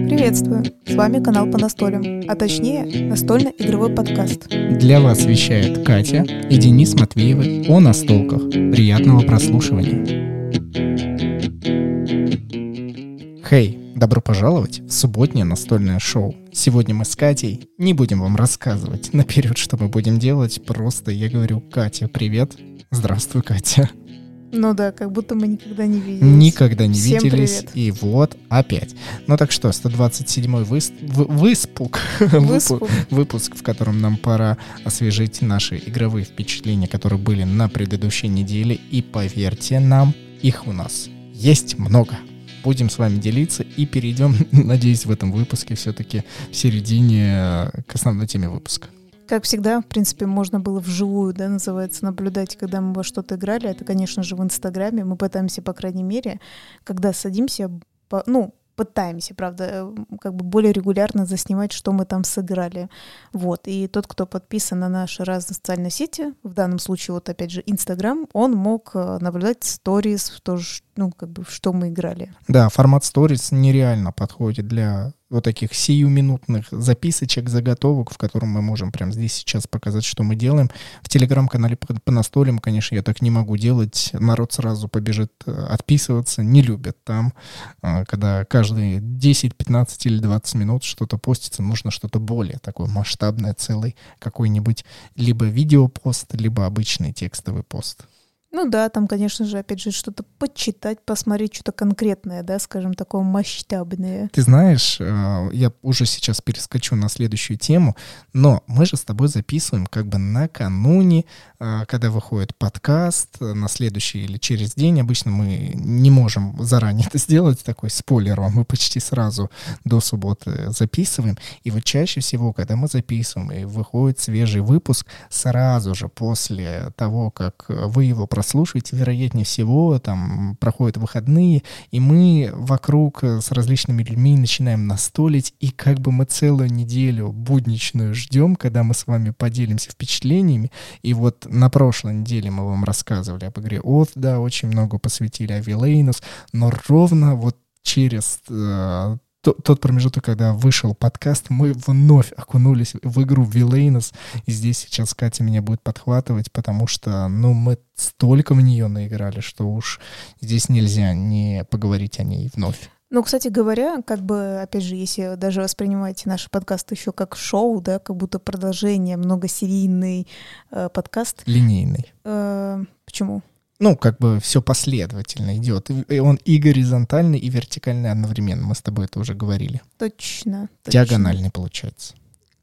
Приветствую! С вами канал по настолям, а точнее настольно-игровой подкаст. Для вас вещает Катя и Денис Матвеевы о настолках. Приятного прослушивания. Хей, добро пожаловать в субботнее настольное шоу. Сегодня мы с Катей не будем вам рассказывать наперед, что мы будем делать, просто я говорю, Катя, привет. Здравствуй, Катя. Ну да, как будто мы никогда не виделись. Никогда не Всем виделись. привет. И вот опять. Ну так что, 127-й выс... в- выспук. Выспук. Выпуск, в котором нам пора освежить наши игровые впечатления, которые были на предыдущей неделе. И поверьте нам, их у нас есть много. Будем с вами делиться и перейдем, надеюсь, в этом выпуске все-таки в середине э, к основной теме выпуска. Как всегда, в принципе, можно было вживую, да, называется, наблюдать, когда мы во что-то играли. Это, конечно же, в Инстаграме. Мы пытаемся, по крайней мере, когда садимся, по- ну, пытаемся, правда, э, как бы более регулярно заснимать, что мы там сыграли. Вот. И тот, кто подписан на наши разные социальные сети, в данном случае, вот опять же, Инстаграм, он мог э, наблюдать сторис, то, ну, как бы, что мы играли. Да, формат Stories нереально подходит для вот таких сиюминутных записочек, заготовок, в котором мы можем прямо здесь сейчас показать, что мы делаем. В телеграм-канале по, по настолям, конечно, я так не могу делать. Народ сразу побежит э, отписываться, не любят там. э, Когда каждые 10, 15 или 20 минут что-то постится, нужно что-то более такое масштабное, целый какой-нибудь либо видеопост, либо обычный текстовый пост. Ну да, там, конечно же, опять же, что-то почитать, посмотреть, что-то конкретное, да, скажем, такое масштабное. Ты знаешь, э, я уже сейчас перескочу на следующую тему, но мы же с тобой записываем как бы накануне, э, когда выходит подкаст, э, на следующий или через день. Обычно мы не можем заранее это сделать, такой спойлер вам, мы почти сразу до субботы записываем. И вот чаще всего, когда мы записываем и выходит свежий выпуск, сразу же после того, как вы его прослушаете, вероятнее всего, там проходят выходные, и мы вокруг э, с различными людьми начинаем настолить, и как бы мы целую неделю будничную ждем, когда мы с вами поделимся впечатлениями. И вот на прошлой неделе мы вам рассказывали об игре От, да, очень много посвятили Авилейнус, но ровно вот через э, тот промежуток, когда вышел подкаст, мы вновь окунулись в игру Вилейнус, и здесь сейчас Катя меня будет подхватывать, потому что, ну, мы столько в нее наиграли, что уж здесь нельзя не поговорить о ней вновь. Ну, кстати говоря, как бы, опять же, если даже воспринимаете наш подкаст еще как шоу, да, как будто продолжение, многосерийный э, подкаст. Линейный. Э, почему? Ну, как бы все последовательно идет. И- он и горизонтальный, и вертикальный одновременно. Мы с тобой это уже говорили. Точно. точно. Диагональный получается.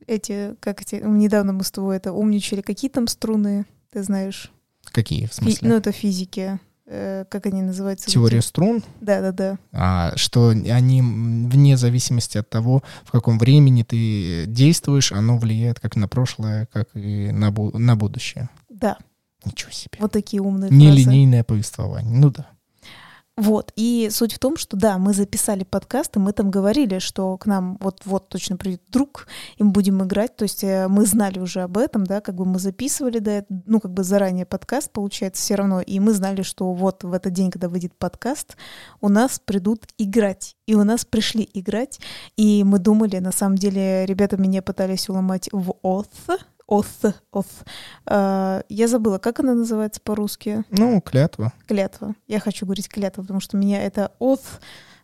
Эти, как эти, недавно мы с тобой это умничали. Какие там струны, ты знаешь? Какие, в Фи- смысле? ну, это физики. Э, как они называются? Теория струн, Да-да-да. а, что они вне зависимости от того, в каком времени ты действуешь, оно влияет как на прошлое, как и на, бу- на будущее. Да, Ничего себе. вот такие умные фразы. Нелинейное повествование. Ну да. Вот, и суть в том, что да, мы записали подкаст, и мы там говорили, что к нам вот-вот точно придет друг, и мы будем играть, то есть э, мы знали уже об этом, да, как бы мы записывали, да, ну, как бы заранее подкаст, получается, все равно, и мы знали, что вот в этот день, когда выйдет подкаст, у нас придут играть, и у нас пришли играть, и мы думали, на самом деле, ребята меня пытались уломать в Oath, Oath, Oath. Э, я забыла, как она называется по-русски? Ну, клятва. Клятва. Я хочу говорить клятва, потому что меня это оth,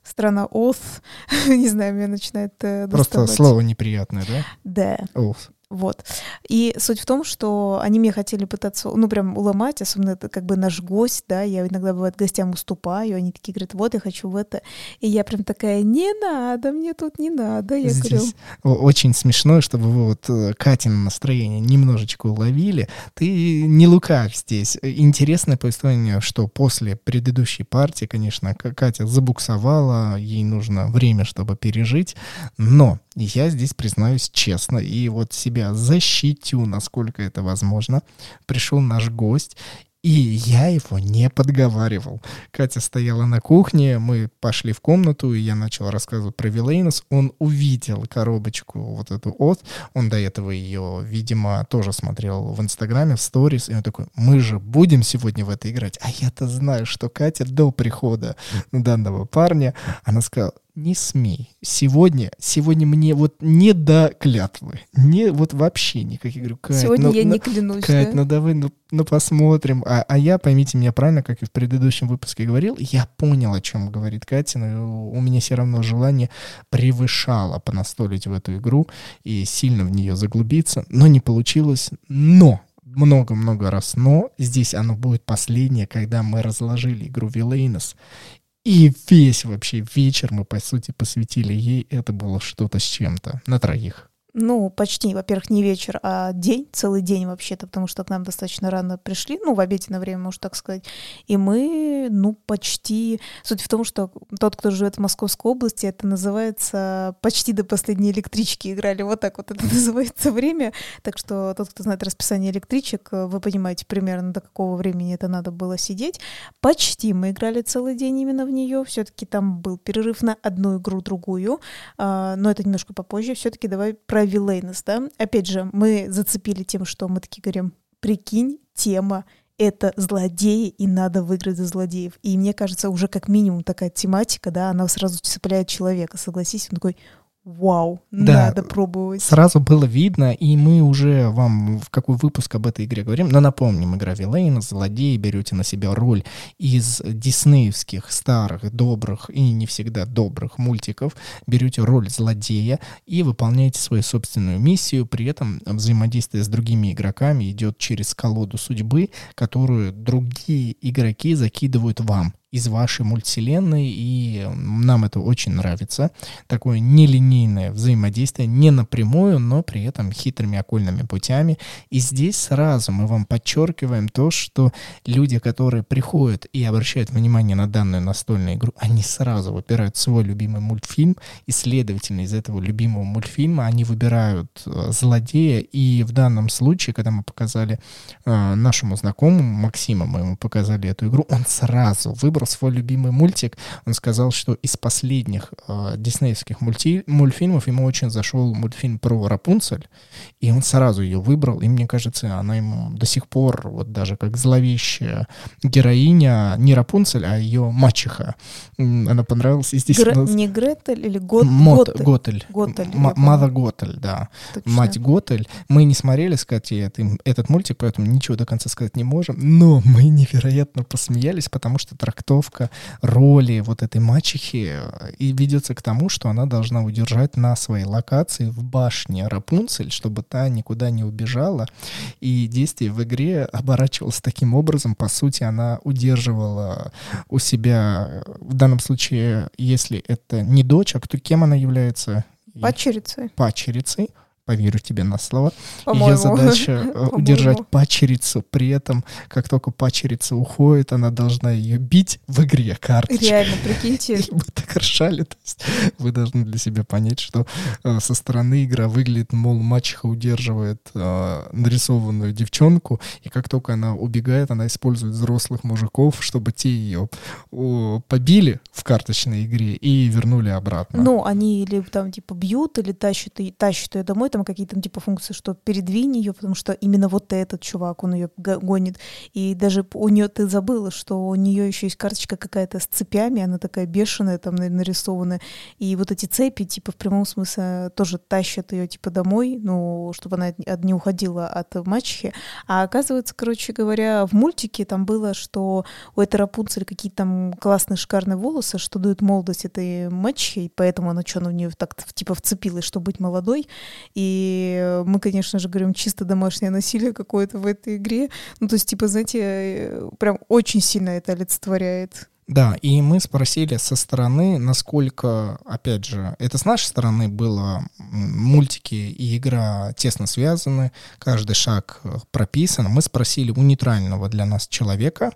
страна оth, не знаю, меня начинает э, Просто доставать. слово неприятное, да? Да, Оф. Вот. И суть в том, что они меня хотели пытаться, ну, прям уломать, особенно это как бы наш гость, да, я иногда, бывает, гостям уступаю, они такие говорят, вот, я хочу в это. И я прям такая, не надо, мне тут не надо. Я говорю, Здесь о- очень смешно, чтобы вы вот э, Катина настроение немножечко уловили. Ты не лукавь здесь. Интересное повествование, что после предыдущей партии, конечно, Катя забуксовала, ей нужно время, чтобы пережить, но я здесь признаюсь честно, и вот себя защитю, насколько это возможно. Пришел наш гость, И я его не подговаривал. Катя стояла на кухне, мы пошли в комнату, и я начал рассказывать про Вилейнос. Он увидел коробочку вот эту от. Он до этого ее, видимо, тоже смотрел в Инстаграме, в сторис. И он такой, мы же будем сегодня в это играть. А я-то знаю, что Катя до прихода данного парня, она сказала, не смей. Сегодня, сегодня мне вот не до клятвы. Не, вот вообще никаких. говорю, Кать, Сегодня ну, я ну, не клянусь, Кать, да? ну давай, ну, ну посмотрим. А, а я, поймите меня правильно, как и в предыдущем выпуске говорил, я понял, о чем говорит Катя, но у меня все равно желание превышало понастолить в эту игру и сильно в нее заглубиться, но не получилось. Но много-много раз но. Здесь оно будет последнее, когда мы разложили игру Вилейнос. И весь вообще вечер мы, по сути, посвятили ей. Это было что-то с чем-то. На троих. Ну, почти, во-первых, не вечер, а день, целый день вообще-то, потому что к нам достаточно рано пришли, ну, в обеденное время, можно так сказать. И мы, ну, почти... Суть в том, что тот, кто живет в Московской области, это называется почти до последней электрички играли. Вот так вот это называется время. Так что тот, кто знает расписание электричек, вы понимаете примерно, до какого времени это надо было сидеть. Почти мы играли целый день именно в нее. Все-таки там был перерыв на одну игру, другую. А, но это немножко попозже. Все-таки давай про Вилейнос, да? Опять же, мы зацепили тем, что мы такие говорим, прикинь, тема это злодеи, и надо выиграть за злодеев. И мне кажется, уже как минимум такая тематика, да, она сразу цепляет человека, согласись, он такой, вау, Да. надо пробовать. Сразу было видно, и мы уже вам в какой выпуск об этой игре говорим. Но напомним, игра Вилейнос, злодеи, берете на себя роль из диснеевских старых, добрых и не всегда добрых мультиков, берете роль злодея и выполняете свою собственную миссию, при этом взаимодействие с другими игроками идет через колоду судьбы, которую другие игроки закидывают вам из вашей мультивселенной, и нам это очень нравится. Такое нелинейное взаимодействие, не напрямую, но при этом хитрыми окольными путями. И здесь сразу мы вам подчеркиваем то, что люди, которые приходят и обращают внимание на данную настольную игру, они сразу выбирают свой любимый мультфильм, и, следовательно, из этого любимого мультфильма они выбирают э, злодея, и в данном случае, когда мы показали э, нашему знакомому Максиму, мы ему показали эту игру, он сразу выбрал свой любимый мультик. Он сказал, что из последних э, диснеевских мульти- мультфильмов ему очень зашел мультфильм про Рапунцель, и он сразу ее выбрал, и мне кажется, она ему до сих пор, вот даже как зловещая героиня, не Рапунцель, а ее мачеха. Она понравилась, и здесь... Гре- нас- Не Гретель или Гот... Мот- Готель? Готель. М- Мада. Готель, да. Точно. Мать Готель. Мы не смотрели Катей этот, этот мультик, поэтому ничего до конца сказать не можем. Но мы невероятно посмеялись, потому что трактовка роли вот этой мачехи э, и ведется к тому, что она должна удержать на своей локации в башне Рапунцель, чтобы та никуда не убежала. И действие в игре оборачивалось таким образом. По сути, она удерживала у себя, э, в данном случае, если это не дочь, а кто, кем она является? Пачерицы, пачерицей, поверю тебе на слово. Ее по-моему. задача э, удержать пачерицу, при этом, как только пачерица уходит, она должна ее бить в игре карточкой. Реально, прикиньте, И мы так ржали. То есть вы должны для себя понять, что э, со стороны игра выглядит, мол, мачеха удерживает э, нарисованную девчонку, и как только она убегает, она использует взрослых мужиков, чтобы те ее о, побили в карточной игре и вернули обратно. Ну, они или там типа бьют, или тащат, и, тащат ее домой, там какие-то ну, типа функции, что передвинь ее, потому что именно вот этот чувак, он ее гонит. И даже у нее ты забыла, что у нее еще есть карточка какая-то с цепями, она такая бешеная, там на- нарисованная. И вот эти цепи, типа, в прямом смысле тоже тащат ее типа домой, ну, чтобы она не уходила от мачехи. А оказывается, короче говоря, в мультике там было, что у этой Рапунцель какие-то там классные шикарные волосы, что дают молодость этой мачехи, и поэтому она что, на нее так типа вцепилась, чтобы быть молодой. И мы, конечно же, говорим, чисто домашнее насилие какое-то в этой игре. Ну, то есть, типа, знаете, э, прям очень сильно это олицетворяет. Да, и мы спросили со стороны, насколько, опять же, это с нашей стороны было мультики и игра тесно связаны, каждый шаг э, прописан. Мы спросили у нейтрального для нас человека,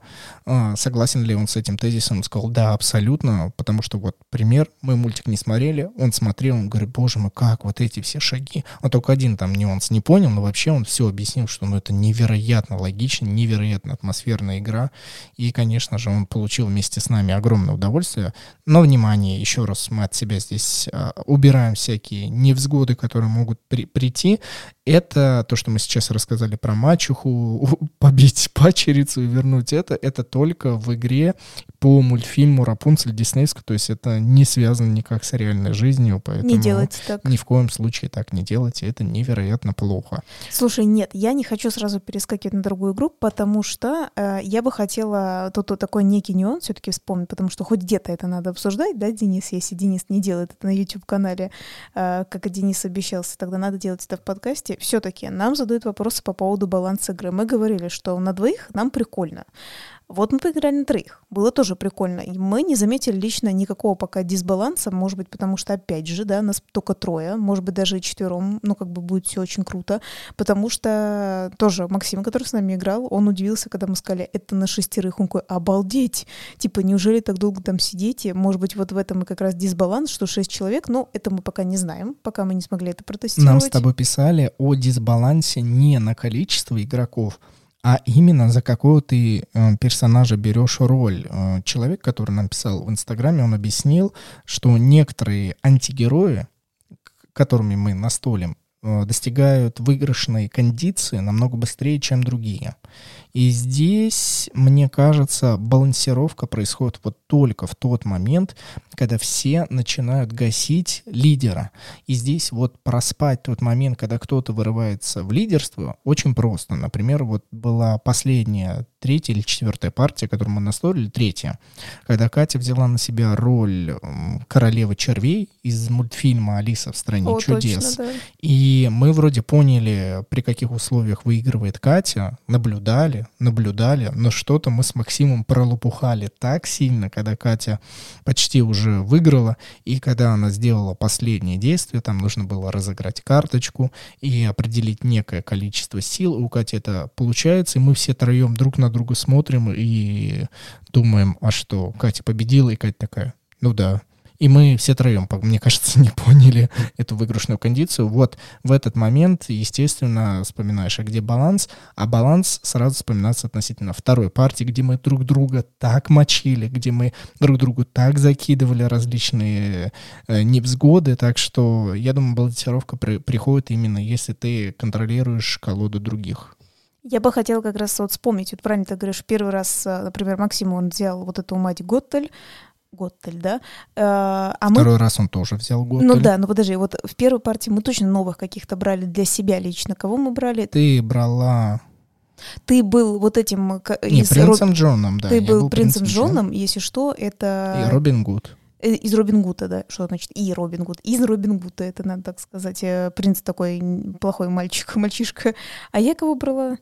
э, согласен ли он с этим тезисом. Он сказал, да, абсолютно, потому что вот пример, мы мультик не смотрели, он смотрел, он говорит, боже мой, как вот эти все шаги. Он только один там нюанс не понял, но вообще он все объяснил, что ну, это невероятно логично, невероятно атмосферная игра. И, конечно же, он получил вместе вместе с нами огромное удовольствие. Но, внимание, еще раз мы от себя здесь э, убираем всякие невзгоды, которые могут при прийти. Это то, что мы сейчас рассказали про мачеху, побить пачерицу и вернуть это, это только в игре по мультфильму Рапунцель Диснейску, то есть это не связано никак с реальной жизнью, поэтому не делайте так. ни в коем случае так не делайте, это невероятно плохо. Слушай, нет, я не хочу сразу перескакивать на другую игру, потому что э, я бы хотела тут вот такой некий нюанс все-таки вспомнить, потому что хоть где-то это надо обсуждать, да, Денис, если Денис не делает это на YouTube-канале, э, как Денис обещался, тогда надо делать это в подкасте. Все-таки нам задают вопросы по поводу баланса игры. Мы говорили, что на двоих нам прикольно. Вот мы поиграли на троих. Было тоже прикольно. И мы не заметили лично никакого пока дисбаланса, может быть, потому что, опять же, да, нас только трое, может быть, даже и четвером, ну, как бы будет все очень круто, потому что тоже Максим, который с нами играл, он удивился, когда мы сказали, это на шестерых, он такой, обалдеть, типа, неужели так долго там сидите? Может быть, вот в этом и как раз дисбаланс, что шесть человек, но это мы пока не знаем, пока мы не смогли это протестировать. Нам с тобой писали о дисбалансе не на количество игроков, а именно за какого ты э, персонажа берешь роль. Э, человек, который нам писал в Инстаграме, он объяснил, что некоторые антигерои, которыми мы настолим, э, достигают выигрышной кондиции намного быстрее, чем другие. И здесь, мне кажется, балансировка происходит вот только в тот момент, когда все начинают гасить лидера. И здесь вот проспать тот момент, когда кто-то вырывается в лидерство, очень просто. Например, вот была последняя третья или четвертая партия, которую мы настроили, третья, когда Катя взяла на себя роль королевы червей из мультфильма «Алиса в стране О, чудес». Точно, да. И мы вроде поняли, при каких условиях выигрывает Катя, наблюдали, наблюдали, но что-то мы с Максимом пролопухали так сильно, когда Катя почти уже выиграла, и когда она сделала последнее действие, там нужно было разыграть карточку и определить некое количество сил, у Кати это получается, и мы все троем друг на друга смотрим и думаем, а что, Катя победила, и Катя такая, ну да, и мы все троем, мне кажется, не поняли эту выигрышную кондицию. Вот в этот момент, естественно, вспоминаешь, а где баланс? А баланс сразу вспоминается относительно второй партии, где мы друг друга так мочили, где мы друг другу так закидывали различные э, невзгоды. Так что, я думаю, балансировка при, приходит именно если ты контролируешь колоду других. Я бы хотела как раз вот вспомнить, вот правильно ты говоришь, первый раз, э, например, Максим, он взял вот эту мать Готтель, Готтель, да. Э, а Второй мы... раз он тоже взял Готтель. Ну да, ну подожди, вот в первой партии мы точно новых каких-то брали для себя лично. Кого мы брали? Ты брала... Ты был вот этим... Не, из принцем Роб... Джоном, да. Ты был, был принцем, принцем Джоном, если что, это... И Робин Гуд. Э, из Робин Гуда, да. Что значит и Робин Гуд? Из Робин Гуда, это надо так сказать. Э, принц такой плохой мальчик, мальчишка. А я кого брала?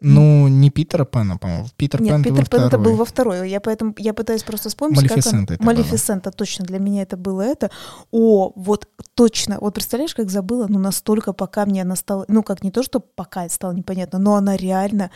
Ну, не Питера Пэна, по-моему. Питер Нет, Пен Питер Пен это был во второй. Я поэтому я пытаюсь просто вспомнить, Малефисента как он... Малефисента, точно, для меня это было это. О, вот точно. Вот представляешь, как забыла, ну настолько пока мне она стала, ну как не то, что пока стало непонятно, но она реально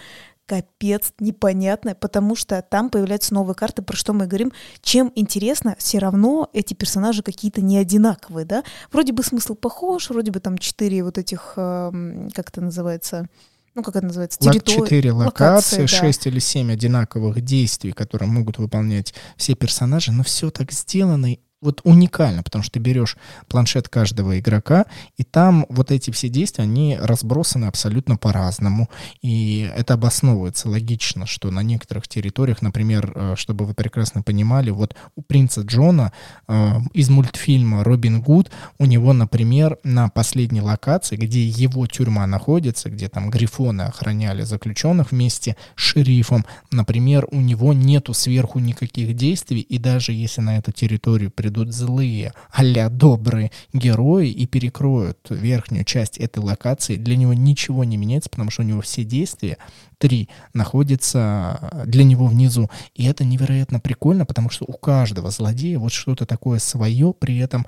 капец непонятная, потому что там появляются новые карты, про что мы говорим. Чем интересно, все равно эти персонажи какие-то не одинаковые, да? Вроде бы смысл похож, вроде бы там четыре вот этих, э, как это называется, ну, как это называется, территория. Четыре локации, шесть да. или семь одинаковых действий, которые могут выполнять все персонажи, но все так сделано вот уникально, потому что ты берешь планшет каждого игрока, и там вот эти все действия, они разбросаны абсолютно по-разному. И это обосновывается логично, что на некоторых территориях, например, э, чтобы вы прекрасно понимали, вот у принца Джона э, из мультфильма «Робин Гуд», у него, например, на последней локации, где его тюрьма находится, где там грифоны охраняли заключенных вместе с шерифом, например, у него нету сверху никаких действий, и даже если на эту территорию придут придут злые, а добрые герои и перекроют верхнюю часть этой локации, для него ничего не меняется, потому что у него все действия три находятся для него внизу. И это невероятно прикольно, потому что у каждого злодея вот что-то такое свое, при этом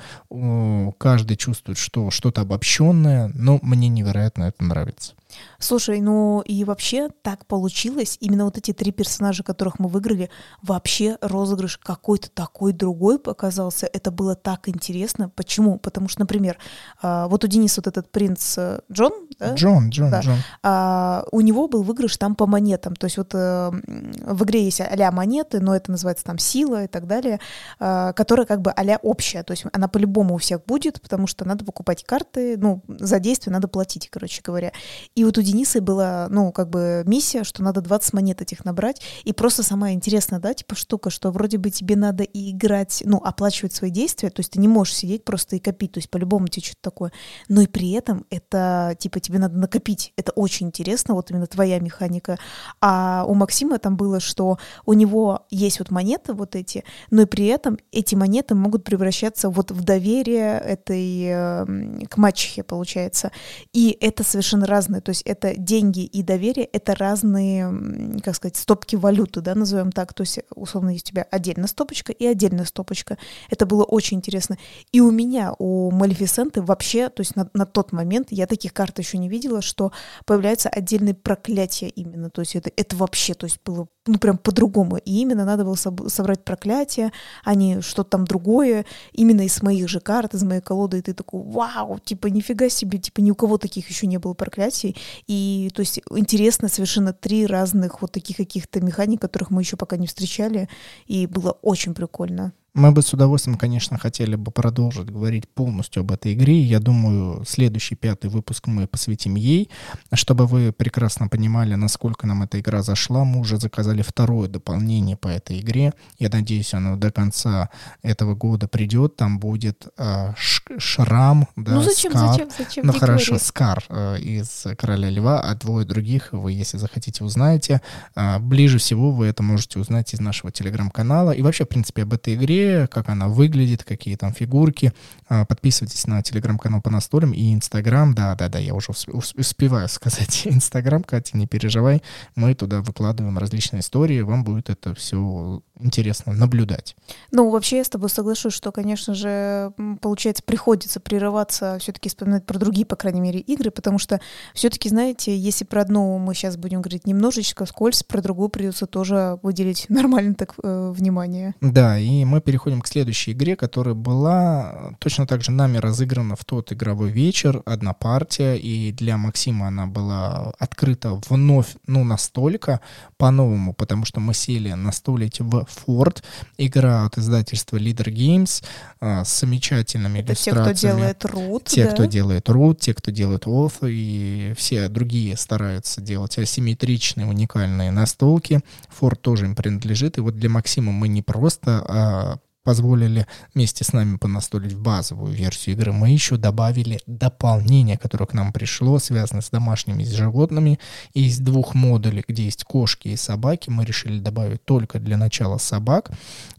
каждый чувствует, что что-то обобщенное, но мне невероятно это нравится. Слушай, ну и вообще так получилось. Именно вот эти три персонажа, которых мы выиграли, вообще розыгрыш какой-то такой другой показался. Это было так интересно. Почему? Потому что, например, а, вот у Дениса вот этот принц э, Джон, да? Джон, Джон, да. Джон. А, у него был выигрыш там по монетам. То есть вот а, в игре есть а монеты, но это называется там сила и так далее, а, которая как бы а общая. То есть она по-любому у всех будет, потому что надо покупать карты, ну, за действие надо платить, короче говоря. И вот у Денисы была, ну, как бы миссия, что надо 20 монет этих набрать. И просто самая интересная, да, типа штука, что вроде бы тебе надо и играть, ну, оплачивать свои действия, то есть ты не можешь сидеть просто и копить, то есть по-любому тебе что-то такое. Но и при этом это, типа, тебе надо накопить. Это очень интересно, вот именно твоя механика. А у Максима там было, что у него есть вот монеты вот эти, но и при этом эти монеты могут превращаться вот в доверие этой э, к мачехе, получается. И это совершенно разное. То есть это деньги и доверие, это разные, как сказать, стопки валюты, да, назовем так. То есть, условно, есть у тебя отдельная стопочка и отдельная стопочка. Это было очень интересно. И у меня, у Малефисенты вообще, то есть на, на тот момент я таких карт еще не видела, что появляются отдельные проклятия именно. То есть это, это вообще, то есть было ну прям по-другому. И именно надо было собрать проклятие, а не что-то там другое, именно из моих же карт, из моей колоды, и ты такой, вау, типа нифига себе, типа ни у кого таких еще не было проклятий. И то есть интересно совершенно три разных вот таких каких-то механик, которых мы еще пока не встречали, и было очень прикольно. Мы бы с удовольствием, конечно, хотели бы продолжить говорить полностью об этой игре. Я думаю, следующий пятый выпуск мы посвятим ей, чтобы вы прекрасно понимали, насколько нам эта игра зашла. Мы уже заказали второе дополнение по этой игре. Я надеюсь, оно до конца этого года придет. Там будет э, шрам, да, ну зачем, скар. зачем, зачем? Ну хорошо, Скар э, из Короля Льва, а двое других вы, если захотите, узнаете. Э, ближе всего вы это можете узнать из нашего телеграм-канала. И вообще, в принципе, об этой игре как она выглядит, какие там фигурки. А, подписывайтесь на телеграм-канал по настолям и инстаграм. Да-да-да, я уже успеваю сказать инстаграм, Катя, не переживай. Мы туда выкладываем различные истории, вам будет это все интересно наблюдать. Ну, вообще я с тобой соглашусь, что, конечно же, получается, приходится прерываться, все-таки вспоминать про другие, по крайней мере, игры, потому что все-таки, знаете, если про одну мы сейчас будем говорить немножечко скользь, про другую придется тоже выделить нормально так э, внимание. Да, и мы переходим к следующей игре, которая была точно так же нами разыграна в тот игровой вечер, одна партия, и для Максима она была открыта вновь, ну, настолько по-новому, потому что мы сели на столе в Ford. Игра от издательства Leader Games а, с замечательными Это иллюстрациями. те, кто делает Root, Те, да? кто делает Root, те, кто делает Oath, и все другие стараются делать асимметричные, уникальные настолки. Ford тоже им принадлежит. И вот для Максима мы не просто а, позволили вместе с нами понастолить базовую версию игры, мы еще добавили дополнение, которое к нам пришло, связанное с домашними животными. И из двух модулей, где есть кошки и собаки, мы решили добавить только для начала собак.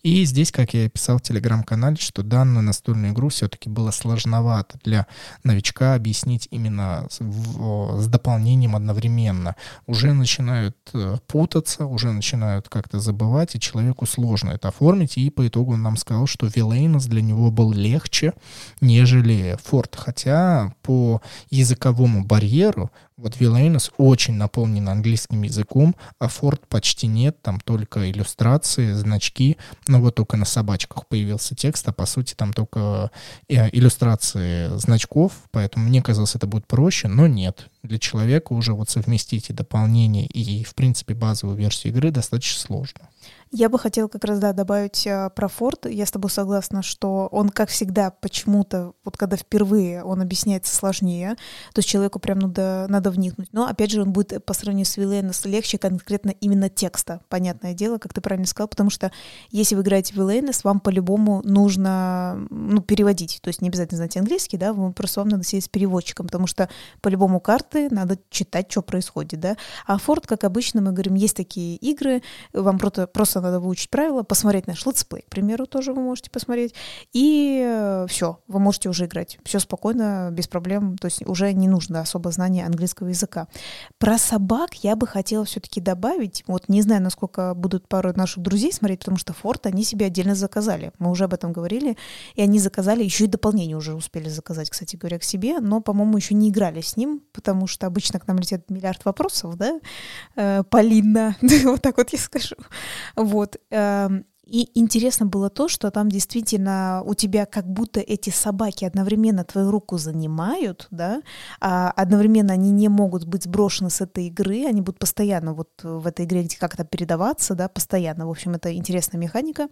И здесь, как я писал в телеграм-канале, что данную настольную игру все-таки было сложновато для новичка объяснить именно в, с дополнением одновременно. Уже начинают э, путаться, уже начинают как-то забывать, и человеку сложно это оформить, и по итогу нам сказал, что Вилейнос для него был легче, нежели Форд. Хотя по языковому барьеру вот Вилейнос очень наполнен английским языком, а Форд почти нет, там только иллюстрации, значки, но вот только на собачках появился текст, а по сути там только э, иллюстрации значков, поэтому мне казалось, это будет проще, но нет. Для человека уже вот совместить и дополнение, и, в принципе, базовую версию игры достаточно сложно. Я бы хотела как раз, да, добавить э, про Форд. Я с тобой согласна, что он, как всегда, почему-то, вот когда впервые он объясняется сложнее, то есть человеку прям надо, надо вникнуть. Но, опять же, он будет по сравнению с Вилейнос легче конкретно именно текста, понятное дело, как ты правильно сказал, потому что если вы играете в Вилейнос, вам по-любому нужно ну, переводить. То есть не обязательно знать английский, да, вам просто вам надо сидеть с переводчиком, потому что по-любому карты надо читать, что происходит, да. А Fort, как обычно, мы говорим, есть такие игры, вам просто, просто надо выучить правила, посмотреть наш летсплей, к примеру, тоже вы можете посмотреть. И все, вы можете уже играть. Все спокойно, без проблем. То есть уже не нужно особо знания английского языка. Про собак я бы хотела все-таки добавить. Вот не знаю, насколько будут пару наших друзей смотреть, потому что Fort они себе отдельно заказали. Мы уже об этом говорили. И они заказали, еще и дополнение уже успели заказать, кстати говоря, к себе. Но, по-моему, еще не играли с ним, потому что обычно к нам летят миллиард вопросов, да, э, Полина, вот так вот я скажу. Эм, и интересно было то, что там действительно у тебя как будто эти собаки одновременно твою руку занимают, да, а одновременно они не могут быть сброшены с этой игры, они будут постоянно вот в этой игре где как-то передаваться, да, постоянно. В общем, это интересная механика.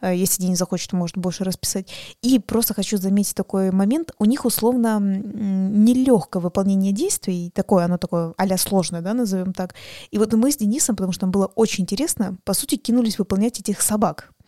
Э, если Денис захочет, может больше расписать. И просто хочу заметить такой момент. У них условно нелегкое выполнение действий, такое оно такое а сложное, да, назовем так. И вот мы с Денисом, потому что нам было очень интересно, по сути, кинулись выполнять этих собак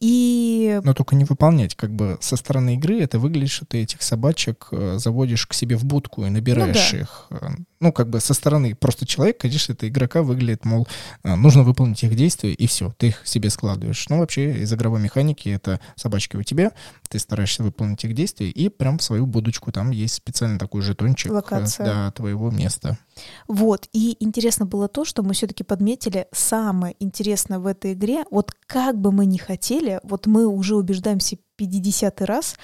и... Но только не выполнять, как бы со стороны игры это выглядит, что ты этих собачек э, заводишь к себе в будку и набираешь ну, да. их. Э, ну, как бы со стороны просто человек, конечно, это игрока выглядит, мол, э, нужно выполнить их действия, и все, ты их себе складываешь. Но вообще из игровой механики это собачки у тебя, ты стараешься выполнить их действия, и прям в свою будочку там есть специально такой жетончик Локация. до твоего места. Вот, и интересно было то, что мы все-таки подметили самое интересное в этой игре, вот как бы мы ни хотели, вот мы уже убеждаемся 50 раз,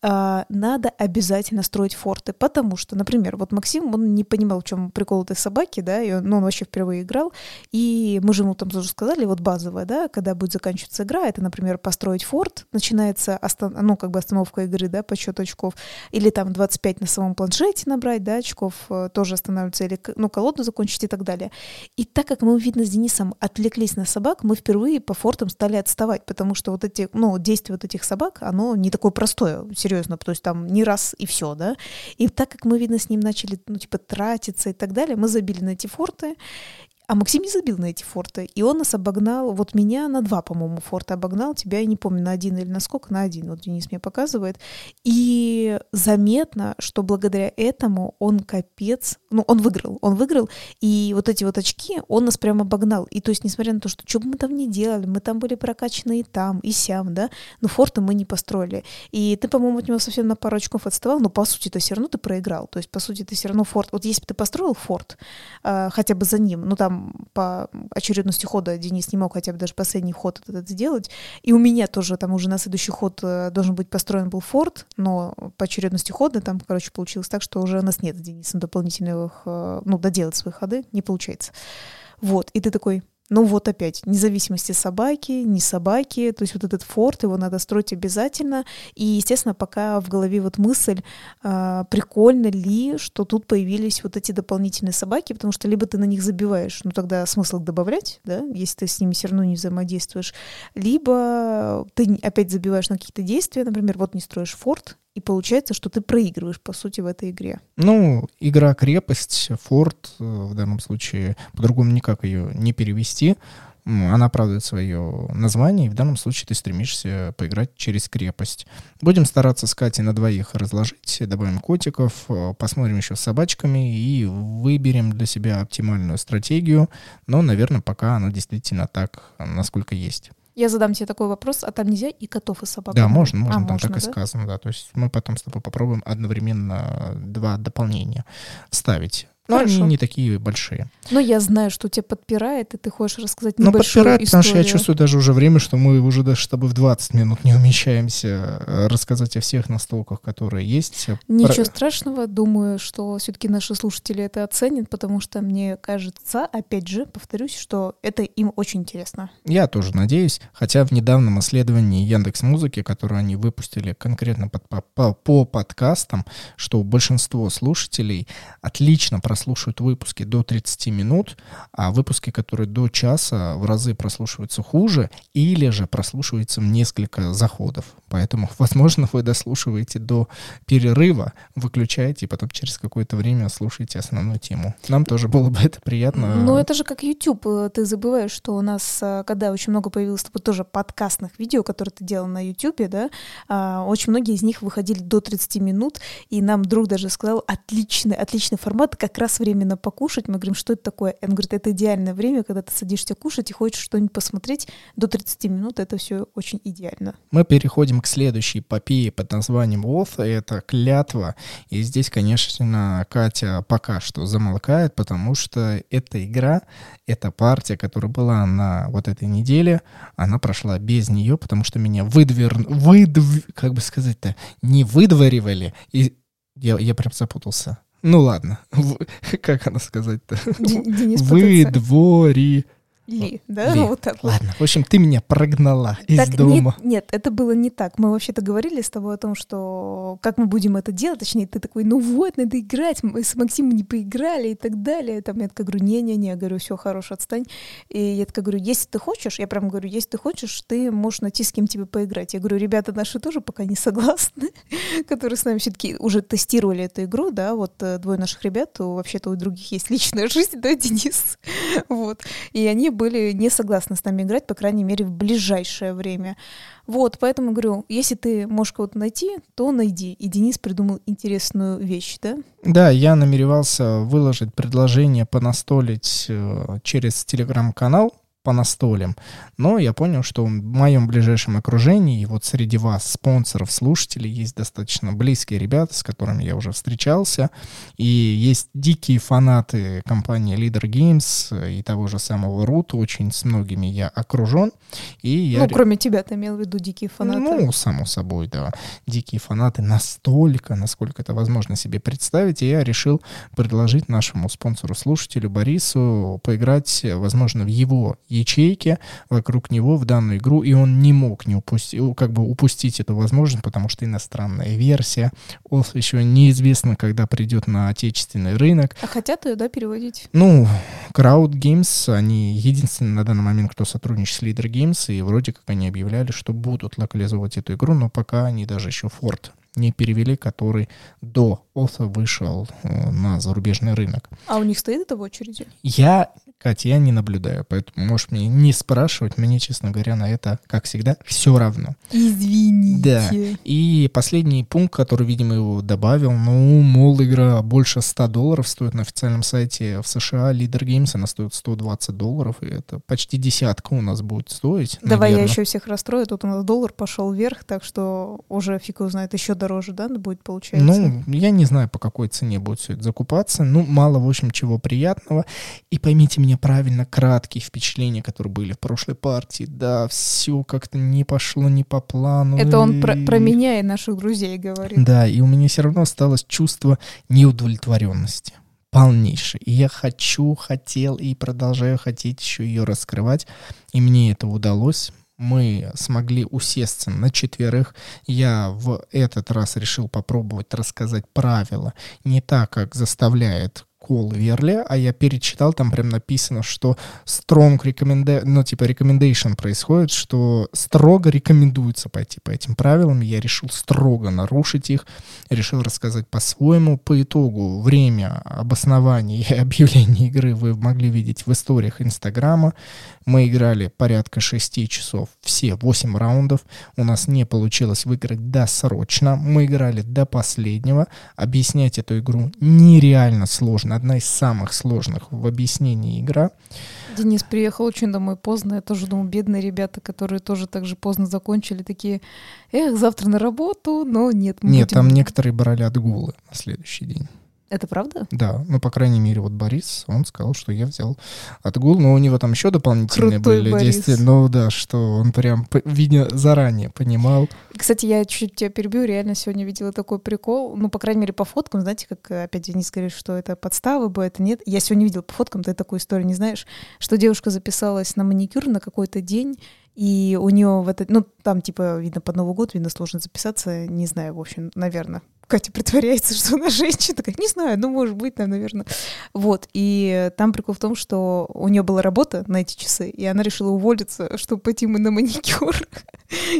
надо обязательно строить форты, потому что, например, вот Максим, он не понимал, в чем прикол этой собаки, да, и он, ну, он вообще впервые играл, и мы же ему там тоже сказали, вот базовая, да, когда будет заканчиваться игра, это, например, построить форт, начинается, остан- ну, как бы остановка игры, да, по счету очков, или там 25 на самом планшете набрать, да, очков э, тоже останавливается, или, ну, колоду закончить и так далее. И так как мы, видно, с Денисом отвлеклись на собак, мы впервые по фортам стали отставать, потому что вот эти, ну, действие вот этих собак, оно не такое простое, серьезно, то есть там не раз и все, да. И так как мы, видно, с ним начали, ну, типа, тратиться и так далее, мы забили на эти форты, а Максим не забил на эти форты. И он нас обогнал, вот меня на два, по-моему, форта обогнал, тебя, я не помню, на один или на сколько, на один, вот Денис мне показывает. И заметно, что благодаря этому он капец, ну, он выиграл, он выиграл, и вот эти вот очки он нас прям обогнал. И то есть, несмотря на то, что что бы мы там не делали, мы там были прокачаны и там, и сям, да, но форты мы не построили. И ты, по-моему, от него совсем на пару очков отставал, но по сути ты все равно ты проиграл. То есть, по сути, ты все равно форт, вот если бы ты построил форт, э, хотя бы за ним, ну, там по очередности хода Денис не мог хотя бы даже последний ход этот сделать. И у меня тоже там уже на следующий ход э, должен быть построен был форт, но по очередности хода там, короче, получилось так, что уже у нас нет с Денисом дополнительных, э, ну, доделать свои ходы не получается. Вот, и ты такой, ну вот опять, независимости собаки, не собаки, то есть вот этот форт, его надо строить обязательно. И, естественно, пока в голове вот мысль, а, прикольно ли, что тут появились вот эти дополнительные собаки, потому что либо ты на них забиваешь, ну тогда смысл добавлять, да, если ты с ними все равно не взаимодействуешь, либо ты опять забиваешь на какие-то действия, например, вот не строишь форт, и получается, что ты проигрываешь, по сути, в этой игре. Ну, игра крепость, форт, э, в данном случае, по-другому никак ее не перевести. Она оправдывает свое название, и в данном случае ты стремишься поиграть через крепость. Будем стараться с Катей на двоих разложить, добавим котиков, э, посмотрим еще с собачками и выберем для себя оптимальную стратегию. Но, наверное, пока она действительно так, насколько есть. Я задам тебе такой вопрос, а там нельзя и котов, и собак? Да, можно, можно, а, там можно, так да? и сказано, да. То есть мы потом с тобой попробуем одновременно два дополнения вставить. Но Хорошо. они не такие большие. Но я знаю, что тебя подпирает, и ты хочешь рассказать Ну, подпирает, историю. потому что я чувствую даже уже время, что мы уже даже с тобой в 20 минут не умещаемся э, рассказать о всех настолках, которые есть. Ничего Про... страшного. Думаю, что все-таки наши слушатели это оценят, потому что мне кажется, опять же, повторюсь, что это им очень интересно. Я тоже надеюсь. Хотя в недавнем исследовании Яндекс Музыки, которое они выпустили конкретно под, по, по, по подкастам, что большинство слушателей отлично прослушивают прослушивают выпуски до 30 минут, а выпуски, которые до часа, в разы прослушиваются хуже, или же прослушиваются несколько заходов. Поэтому, возможно, вы дослушиваете до перерыва, выключаете, и потом через какое-то время слушаете основную тему. Нам тоже было бы это приятно. Ну, это же как YouTube. Ты забываешь, что у нас, э, когда очень много появилось тоже подкастных видео, которые ты делал на YouTube, да, а, очень многие из них выходили до 30 минут, и нам друг даже сказал, отличный, отличный формат, как раз раз временно покушать. Мы говорим, что это такое? Он говорит, это идеальное время, когда ты садишься кушать и хочешь что-нибудь посмотреть. До 30 минут это все очень идеально. Мы переходим к следующей эпопее под названием Wolf. Это клятва. И здесь, конечно, Катя пока что замолкает, потому что эта игра, эта партия, которая была на вот этой неделе, она прошла без нее, потому что меня выдвер... выдв... как бы сказать-то, не выдворивали. И я, я прям запутался. Ну ладно, как она сказать-то? Денис Выдвори... Ли, да? Ли. Вот так. Ладно, в общем, ты меня прогнала из Так, дома. Нет, нет, это было не так. Мы вообще-то говорили с тобой о том, что как мы будем это делать, точнее, ты такой, ну вот, надо играть, мы с Максимом не поиграли и так далее. Там я такая говорю, не-не-не, я говорю, все, хорош, отстань. И я такая говорю, если ты хочешь, я прям говорю, если ты хочешь, ты можешь найти с кем тебе поиграть. Я говорю, ребята наши тоже пока не согласны, которые с нами все-таки уже тестировали эту игру, да, вот э, двое наших ребят, вообще-то у других есть личная жизнь, да, Денис, вот, и они были не согласны с нами играть, по крайней мере, в ближайшее время. Вот, поэтому говорю, если ты можешь кого-то найти, то найди. И Денис придумал интересную вещь, да? Да, я намеревался выложить предложение понастолить э, через телеграм-канал по настолям, но я понял, что в моем ближайшем окружении, и вот среди вас, спонсоров, слушателей, есть достаточно близкие ребята, с которыми я уже встречался, и есть дикие фанаты компании Leader Games и того же самого Root, очень с многими я окружен, и я... ну, кроме тебя, ты имел в виду дикие фанаты. ну, само собой, да. Дикие фанаты настолько, насколько это возможно себе представить. И я решил предложить нашему спонсору-слушателю Борису поиграть, возможно, в его ячейке вокруг него в данную игру. И он не мог не упустить, как бы упустить эту возможность, потому что иностранная версия. Олф еще неизвестно, когда придет на отечественный рынок. А хотят ее, да, переводить? Ну, Crowd Games, они единственные на данный момент, кто сотрудничает с Leader Games, и вроде как они объявляли, что будут локализовывать эту игру, но пока они даже еще Ford не перевели, который до Офа вышел э, на зарубежный рынок. А у них стоит это в очереди? Я, Катя, я не наблюдаю, поэтому можешь мне не спрашивать, мне, честно говоря, на это, как всегда, все равно. Извините. Да. И последний пункт, который, видимо, его добавил, ну, мол, игра больше 100 долларов стоит на официальном сайте в США, Leader Games, она стоит 120 долларов, и это почти десятка у нас будет стоить. Давай я наверно. еще всех расстрою. Тут у нас доллар пошел вверх, так что уже фиг его знает, еще дороже, да, будет получается? Ну, я не знаю, по какой цене будет все это закупаться. Ну, мало, в общем, чего приятного. И поймите меня правильно, краткие впечатления, которые были в прошлой партии. Да, все как-то не пошло не по плану. это он про, и- про меня и наших друзей говорит. Да, и у меня все равно осталось чувство неудовлетворенности. Полнейшее. И я хочу, хотел и продолжаю хотеть еще ее раскрывать. И мне это удалось. Мы смогли усесться на четверых. Я в этот раз решил попробовать рассказать правила не так, как заставляет Кол Верли, а я перечитал, там прям написано, что strong recommenda... ну, типа recommendation происходит, что строго рекомендуется пойти по этим правилам. Я решил строго нарушить их, решил рассказать по-своему. По итогу время обоснования и объявления игры вы могли видеть в историях Инстаграма. Мы играли порядка 6 часов, все 8 раундов. У нас не получилось выиграть досрочно. Мы играли до последнего. Объяснять эту игру нереально сложно. Одна из самых сложных в объяснении игра. Денис приехал очень домой поздно. Я тоже думаю, бедные ребята, которые тоже так же поздно закончили, такие, эх, завтра на работу, но нет. мы Нет, будем- там некоторые брали отгулы на следующий день. Это правда? Да, ну, по крайней мере, вот Борис, он сказал, что я взял отгул, но у него там еще дополнительные Крутой были Борис. действия. Ну да, что он прям, видя заранее понимал. Кстати, я чуть тебя перебью, реально сегодня видела такой прикол, ну, по крайней мере, по фоткам, знаете, как опять Денис говорит, что это подставы бы, это нет. Я сегодня видела по фоткам, ты такую историю не знаешь, что девушка записалась на маникюр на какой-то день, и у нее в этот, ну, там, типа, видно, под Новый год, видно, сложно записаться, не знаю, в общем, наверное. Катя притворяется, что она женщина, такая, не знаю, ну, может быть, наверное. Вот, и там прикол в том, что у нее была работа на эти часы, и она решила уволиться, чтобы пойти мы на маникюр.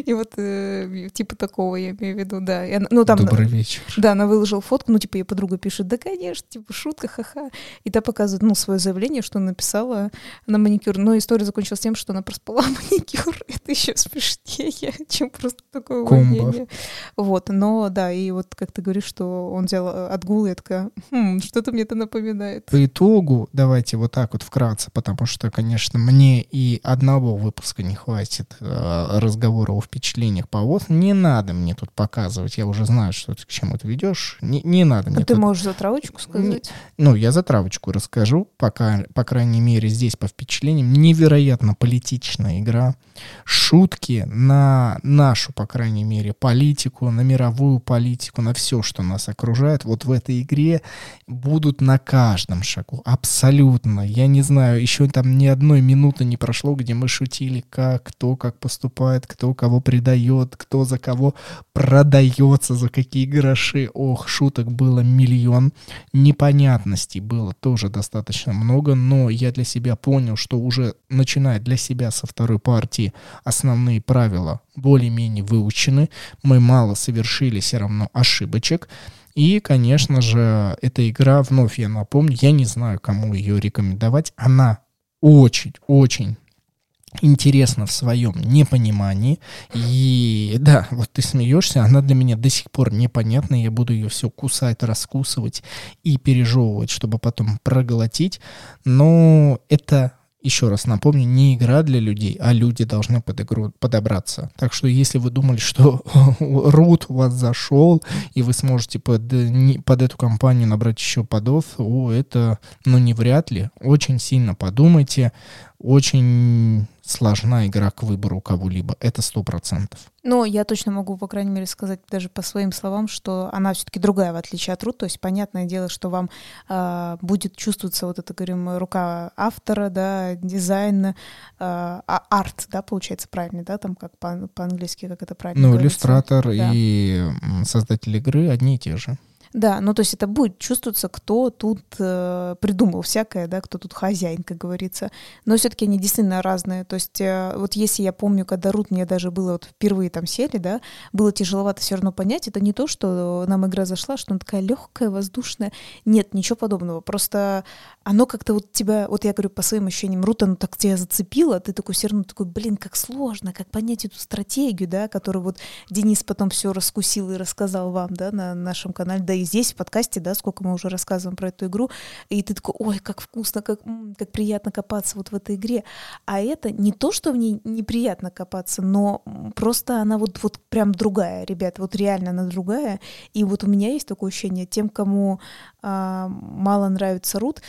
И вот э, типа такого я имею в виду, да. И она- ну, там, Добрый вечер. да, она выложила фотку, ну, типа, ей подруга пишет, да, конечно, типа, шутка, ха-ха. И та показывает, ну, свое заявление, что написала на маникюр. Но история закончилась тем, что она проспала маникюр. Это еще смешнее, чем просто такое увольнение. Вот, но, да, и вот как ты говоришь, что он взял э, отгул, и я такая, хм, что-то мне это напоминает. По итогу, давайте вот так вот вкратце, потому что, конечно, мне и одного выпуска не хватит э, разговора о впечатлениях по ВОЗ. Не надо мне тут показывать, я уже знаю, что ты к чему ты ведешь. Не, не надо мне А ты тут... можешь затравочку сказать? Ну, я затравочку расскажу, пока, по крайней мере, здесь по впечатлениям. Невероятно политичная игра. Шутки на нашу, по крайней мере, политику, на мировую политику, на все, что нас окружает. Вот в этой игре будут на каждом шагу. Абсолютно. Я не знаю, еще там ни одной минуты не прошло, где мы шутили, как, кто как поступает, кто кого предает, кто за кого продается, за какие гроши. Ох, шуток было миллион. Непонятностей было тоже достаточно много, но я для себя понял, что уже начиная для себя со второй партии основные правила более-менее выучены. Мы мало совершили все равно ошибочек. И, конечно же, эта игра, вновь я напомню, я не знаю, кому ее рекомендовать. Она очень-очень интересна в своем непонимании. И да, вот ты смеешься, она для меня до сих пор непонятна. Я буду ее все кусать, раскусывать и пережевывать, чтобы потом проглотить. Но это еще раз напомню, не игра для людей, а люди должны под игру подобраться. Так что если вы думали, что рут у вас зашел, и вы сможете под, не- под эту компанию набрать еще подов, о, это, ну, не вряд ли. Очень сильно подумайте. Очень сложна игра к выбору кого-либо. Это сто процентов. Но я точно могу, по крайней мере, сказать даже по своим словам, что она все-таки другая, в отличие от Рут. То есть, понятное дело, что вам а, будет чувствоваться вот это, говорим, рука автора, да, дизайн, а, а- арт, да, получается правильно, да, там как по- по-английски, как это правильно Ну, говорится. иллюстратор Да. и создатель игры одни и те же. Да, ну то есть это будет чувствоваться, кто тут э, придумал всякое, да, кто тут хозяин, как говорится. Но все-таки они действительно разные. То есть э, вот если я помню, когда Рут мне даже было вот впервые там сели, да, было тяжеловато все равно понять, это не то, что нам игра зашла, что она такая легкая, воздушная. Нет, ничего подобного. Просто оно как-то вот тебя, вот я говорю по своим ощущениям, Рут, оно так тебя зацепило, ты такой все равно такой, блин, как сложно, как понять эту стратегию, да, которую вот Денис потом все раскусил и рассказал вам, да, на нашем канале, да и здесь в подкасте, да, сколько мы уже рассказываем про эту игру, и ты такой, ой, как вкусно, как, как приятно копаться вот в этой игре. А это не то, что в ней неприятно копаться, но просто она вот, вот прям другая, ребят, вот реально она другая. И вот у меня есть такое ощущение, тем, кому а, мало нравится Рут,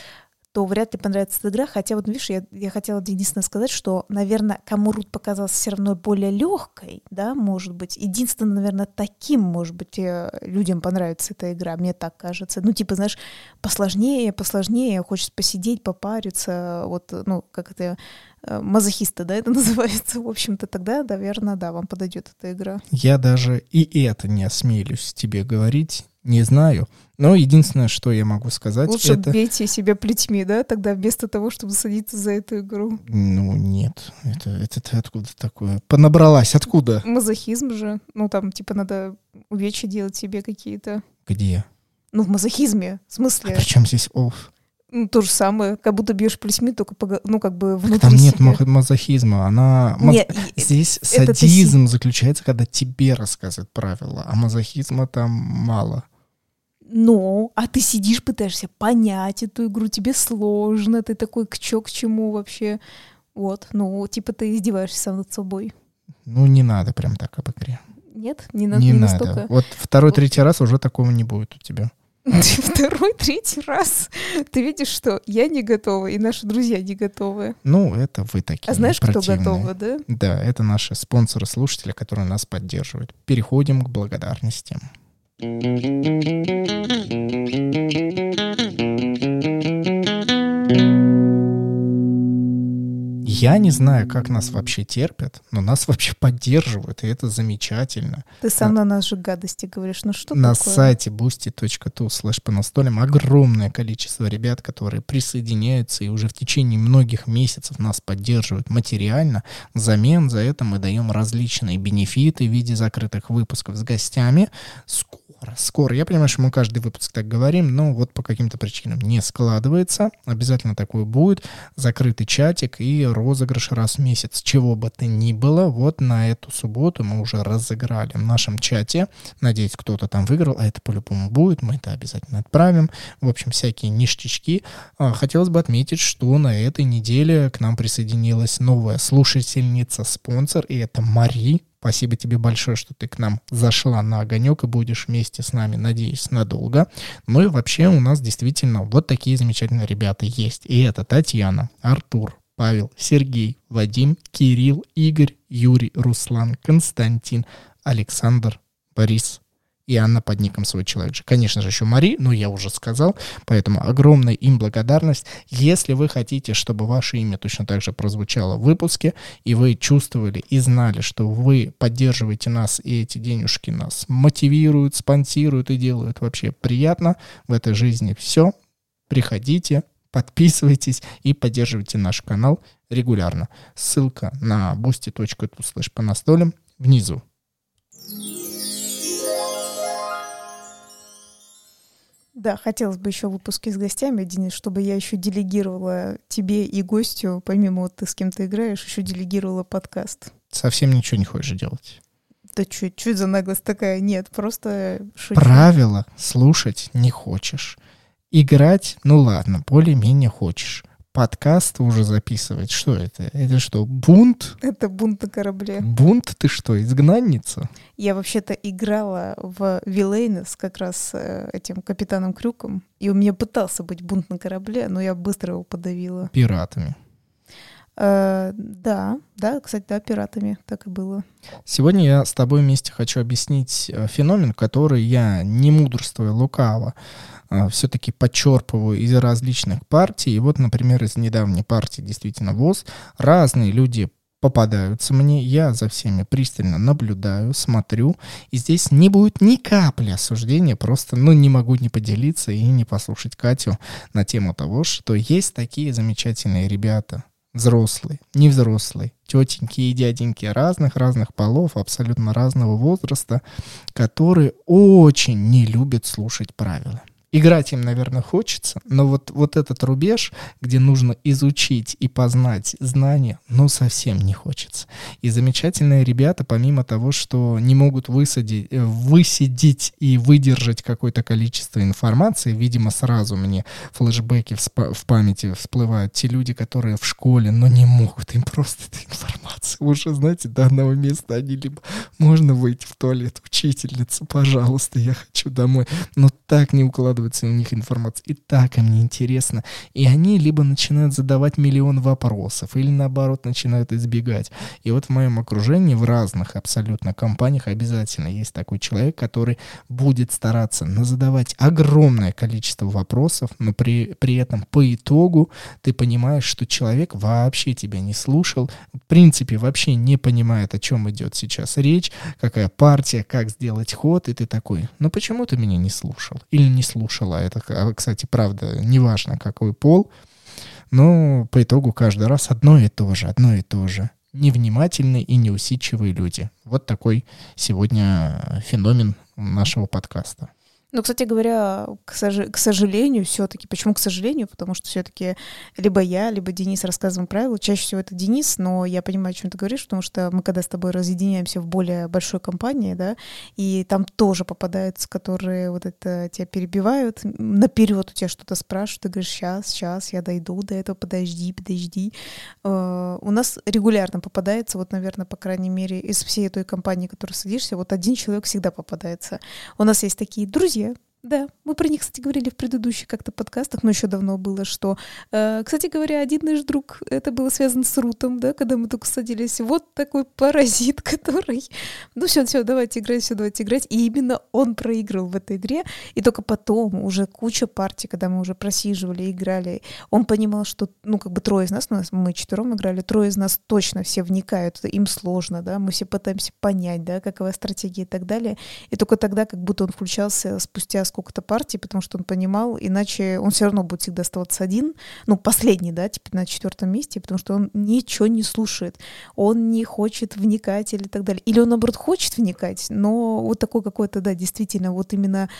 то вряд ли понравится эта игра. Хотя вот, видишь, я, я хотела единственное сказать, что, наверное, кому Рут показалась все равно более легкой, да, может быть. Единственное, наверное, таким, может быть, э, людям понравится эта игра, мне так кажется. Ну, типа, знаешь, посложнее, посложнее, хочется посидеть, попариться, вот, ну, как это, э, мазохиста, да, это называется. В общем-то, тогда, наверное, да, вам подойдет эта игра. Я даже и это не осмелюсь тебе говорить, не знаю. Но единственное, что я могу сказать, Лучше это... бейте себя плетьми, да, тогда вместо того, чтобы садиться за эту игру. Ну, нет. Это, это ты откуда такое? Понабралась. Откуда? Мазохизм же. Ну, там, типа, надо увечья делать себе какие-то. Где? Ну, в мазохизме. В А смысле? при чем здесь оф? Ну, то же самое. Как будто бьешь плетьми, только, ну, как бы внутри Там нет себя. ма- мазохизма. Она... Нет, Здесь это ты садизм заключается, когда тебе рассказывают правила, а мазохизма там мало. Но, а ты сидишь, пытаешься понять эту игру, тебе сложно, ты такой, к чё, к чему вообще? Вот, ну, типа ты издеваешься сам над собой. Ну, не надо прям так об игре. Нет? Не, на- не не надо. настолько? Вот второй, третий раз уже такого не будет у тебя. Второй, третий раз. Ты видишь, что я не готова, и наши друзья не готовы. Ну, это вы такие А знаешь, кто противные. готовы, да? Да, это наши спонсоры-слушатели, которые нас поддерживают. Переходим к благодарностям. Mm-hmm. Я не знаю, как нас вообще терпят, но нас вообще поддерживают, и это замечательно. Ты сам на нас же гадости говоришь. Ну что На такое? сайте boosty.tu slash по настолям огромное количество ребят, которые присоединяются и уже в течение многих месяцев нас поддерживают материально. Взамен за это мы даем различные бенефиты в виде закрытых выпусков с гостями. Скоро, скоро. Я понимаю, что мы каждый выпуск так говорим, но вот по каким-то причинам не складывается. Обязательно такое будет. Закрытый чатик и ролик розыгрыш раз в месяц, чего бы то ни было. Вот на эту субботу мы уже разыграли в нашем чате. Надеюсь, кто-то там выиграл, а это по-любому будет, мы это обязательно отправим. В общем, всякие ништячки. А, хотелось бы отметить, что на этой неделе к нам присоединилась новая слушательница, спонсор, и это Мари. Спасибо тебе большое, что ты к нам зашла на огонек и будешь вместе с нами, надеюсь, надолго. Ну и вообще у нас действительно вот такие замечательные ребята есть. И это Татьяна, Артур, Павел, Сергей, Вадим, Кирилл, Игорь, Юрий, Руслан, Константин, Александр, Борис, и Анна под ником свой человек же. Конечно же, еще Мари, но я уже сказал, поэтому огромная им благодарность. Если вы хотите, чтобы ваше имя точно так же прозвучало в выпуске, и вы чувствовали и знали, что вы поддерживаете нас, и эти денежки нас мотивируют, спонсируют и делают вообще приятно в этой жизни все, приходите, подписывайтесь и поддерживайте наш канал регулярно. Ссылка на boosty.tu слэш по настолям внизу. Да, хотелось бы еще выпуски с гостями, Денис, чтобы я еще делегировала тебе и гостю, помимо вот ты с кем-то играешь, еще делегировала подкаст. Совсем ничего не хочешь делать. Да что, что за наглость такая? Нет, просто шучу. Правила слушать не хочешь. Играть, ну ладно, более-менее хочешь подкаст уже записывать. Что это? Это что, бунт? Это бунт на корабле. Бунт? Ты что, изгнанница? Я вообще-то играла в Вилейнес как раз э, этим капитаном Крюком, и у меня пытался быть бунт на корабле, но я быстро его подавила. Пиратами. Э, да, да, кстати, да, пиратами так и было. Сегодня я с тобой вместе хочу объяснить э, феномен, который я, не мудрствуя лукаво, все-таки подчерпываю из различных партий. И вот, например, из недавней партии действительно ВОЗ разные люди попадаются мне, я за всеми пристально наблюдаю, смотрю, и здесь не будет ни капли осуждения, просто, ну, не могу не поделиться и не послушать Катю на тему того, что есть такие замечательные ребята, взрослые, невзрослые, тетеньки и дяденьки разных-разных полов, абсолютно разного возраста, которые очень не любят слушать правила. Играть им, наверное, хочется, но вот, вот этот рубеж, где нужно изучить и познать знания, ну, совсем не хочется. И замечательные ребята, помимо того, что не могут высадить, э, высидеть и выдержать какое-то количество информации, видимо, сразу мне флешбеки в, в памяти всплывают. Те люди, которые в школе, но не могут, им просто эта информация уже, знаете, до одного места они либо можно выйти в туалет, учительница, пожалуйста, я хочу домой, но так не укладывается у них информация, и так им неинтересно. И они либо начинают задавать миллион вопросов, или наоборот начинают избегать. И вот в моем окружении, в разных абсолютно компаниях обязательно есть такой человек, который будет стараться задавать огромное количество вопросов, но при, при этом по итогу ты понимаешь, что человек вообще тебя не слушал, в принципе вообще не понимает, о чем идет сейчас речь, какая партия, как сделать ход, и ты такой, ну почему ты меня не слушал? Или не слушал? слушала. Это, а, кстати, правда, неважно, какой пол. Но по итогу каждый раз одно и то же, одно и то же. Невнимательные и неусидчивые люди. Вот такой сегодня феномен нашего подкаста. Ну, кстати говоря, к, сож... к сожалению, все-таки, почему к сожалению? Потому что все-таки либо я, либо Денис рассказываем правила. Чаще всего это Денис, но я понимаю, о чем ты говоришь, потому что мы когда с тобой разъединяемся в более большой компании, да, и там тоже попадаются, которые вот это тебя перебивают, наперед у тебя что-то спрашивают, ты говоришь, сейчас, сейчас, я дойду до этого, подожди, подожди. Uh, у нас регулярно попадается, вот, наверное, по крайней мере, из всей той компании, в которой садишься, вот один человек всегда попадается. У нас есть такие друзья, друзья. Да, мы про них, кстати, говорили в предыдущих как-то подкастах, но еще давно было, что, э, кстати говоря, один наш друг, это было связано с Рутом, да, когда мы только садились, вот такой паразит, который, ну все, все, давайте играть, все, давайте играть, и именно он проиграл в этой игре, и только потом уже куча партий, когда мы уже просиживали, играли, он понимал, что, ну, как бы трое из нас, нас мы четвером играли, трое из нас точно все вникают, им сложно, да, мы все пытаемся понять, да, какова стратегия и так далее, и только тогда, как будто он включался спустя сколько-то партий, потому что он понимал, иначе он все равно будет всегда оставаться один, ну, последний, да, типа на четвертом месте, потому что он ничего не слушает, он не хочет вникать или так далее. Или он, наоборот, хочет вникать, но вот такой какой-то, да, действительно, вот именно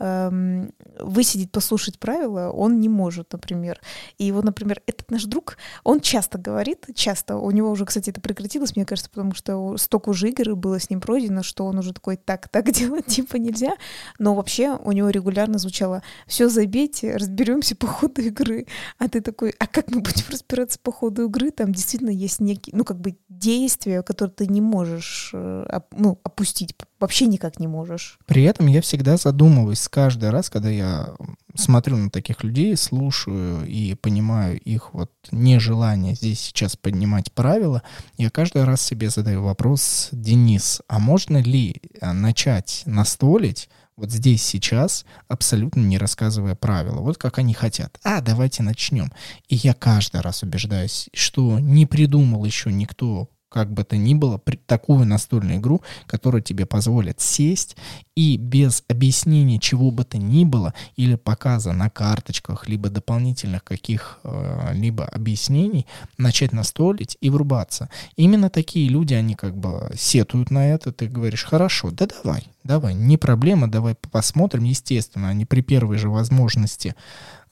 высидеть, послушать правила он не может, например. И вот, например, этот наш друг, он часто говорит, часто, у него уже, кстати, это прекратилось, мне кажется, потому что столько уже игр было с ним пройдено, что он уже такой, так, так делать типа нельзя. Но вообще у него регулярно звучало, все забейте, разберемся по ходу игры. А ты такой, а как мы будем разбираться по ходу игры? Там действительно есть некие, ну, как бы действия, которые ты не можешь э, ну, опустить, вообще никак не можешь. При этом я всегда задумываюсь каждый раз, когда я смотрю на таких людей, слушаю и понимаю их вот нежелание здесь сейчас поднимать правила, я каждый раз себе задаю вопрос, Денис, а можно ли э, начать настолить вот здесь сейчас, абсолютно не рассказывая правила, вот как они хотят. А, давайте начнем. И я каждый раз убеждаюсь, что не придумал еще никто как бы то ни было, такую настольную игру, которая тебе позволит сесть и без объяснения чего бы то ни было, или показа на карточках, либо дополнительных каких-либо э, объяснений, начать настолить и врубаться. Именно такие люди, они как бы сетуют на это, ты говоришь, хорошо, да давай, давай, не проблема, давай посмотрим, естественно, они при первой же возможности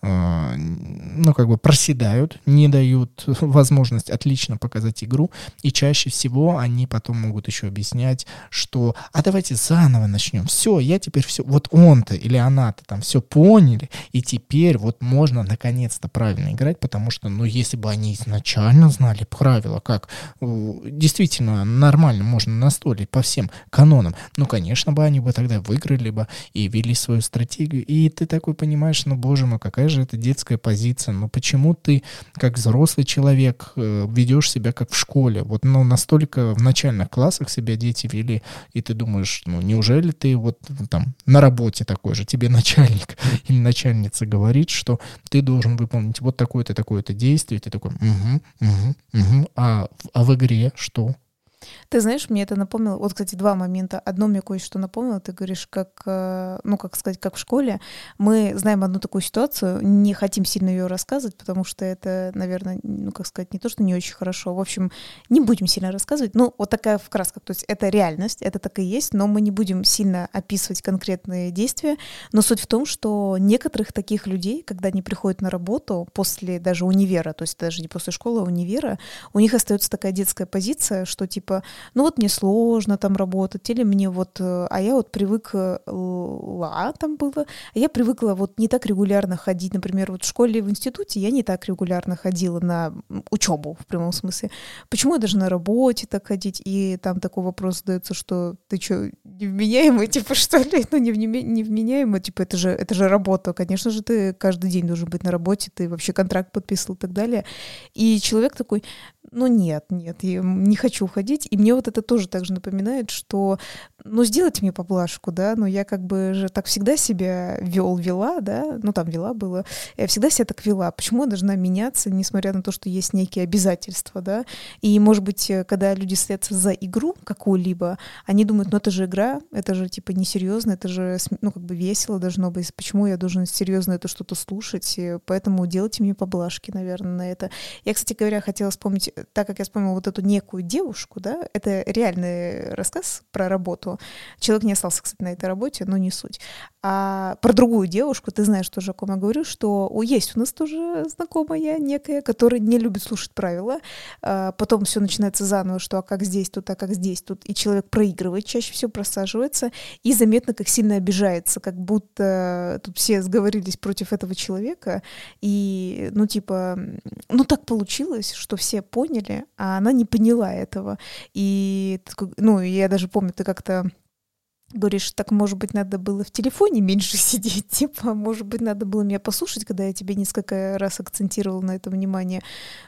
ну, как бы проседают, не дают возможность отлично показать игру, и чаще всего они потом могут еще объяснять, что «а давайте заново начнем, все, я теперь все, вот он-то или она-то там все поняли, и теперь вот можно наконец-то правильно играть, потому что, ну, если бы они изначально знали правила, как действительно нормально можно настолить по всем канонам, ну, конечно бы они бы тогда выиграли бы и вели свою стратегию, и ты такой понимаешь, ну, боже мой, какая же это детская позиция? Но почему ты, как взрослый человек, э, ведешь себя как в школе? Вот ну, настолько в начальных классах себя дети вели, и ты думаешь, ну неужели ты вот там на работе такой же, тебе начальник или начальница говорит, что ты должен выполнить вот такое-то, такое-то действие, ты такой, угу, угу, угу. А, а в игре что? Ты знаешь, мне это напомнило, вот, кстати, два момента. Одно мне кое-что напомнило, ты говоришь, как, э, ну, как сказать, как в школе. Мы знаем одну такую ситуацию, не хотим сильно ее рассказывать, потому что это, наверное, ну, как сказать, не то, что не очень хорошо. В общем, не будем сильно рассказывать. Ну, вот такая в красках, то есть это реальность, это так и есть, но мы не будем сильно описывать конкретные действия. Но суть в том, что некоторых таких людей, когда они приходят на работу после даже универа, то есть даже не после школы, а универа, у них остается такая детская позиция, что типа ну вот мне сложно там работать, или мне вот, э, а я вот привыкла, там было, а я привыкла вот не так регулярно ходить, например, вот в школе, в институте я не так регулярно ходила на учебу в прямом смысле. Почему я даже на работе так ходить? И там такой вопрос задается, что ты что, невменяемый, типа, что ли? Ну, не невменяемый, типа, это же, это же работа. Конечно же, ты каждый день должен быть на работе, ты вообще контракт подписывал и так далее. И человек такой, ну нет, нет, я не хочу уходить. И мне вот это тоже также напоминает, что ну, сделайте мне поблажку, да, но я как бы же так всегда себя вел, вела, да, ну, там вела было, я всегда себя так вела. Почему я должна меняться, несмотря на то, что есть некие обязательства, да? И, может быть, когда люди садятся за игру какую-либо, они думают, ну, это же игра, это же, типа, несерьезно, это же, ну, как бы весело должно быть, почему я должен серьезно это что-то слушать, поэтому делайте мне поблажки, наверное, на это. Я, кстати говоря, хотела вспомнить так как я вспомнила вот эту некую девушку, да, это реальный рассказ про работу. Человек не остался, кстати, на этой работе, но не суть. А про другую девушку, ты знаешь тоже, о ком я говорю, что о, есть у нас тоже знакомая некая, которая не любит слушать правила. А потом все начинается заново, что а как здесь тут, а как здесь тут. И человек проигрывает, чаще всего просаживается, и заметно, как сильно обижается, как будто тут все сговорились против этого человека. И, ну, типа, ну так получилось, что все поняли, а она не поняла этого. И, ну, я даже помню, ты как-то говоришь, так, может быть, надо было в телефоне меньше сидеть, типа, может быть, надо было меня послушать, когда я тебе несколько раз акцентировала на это внимание.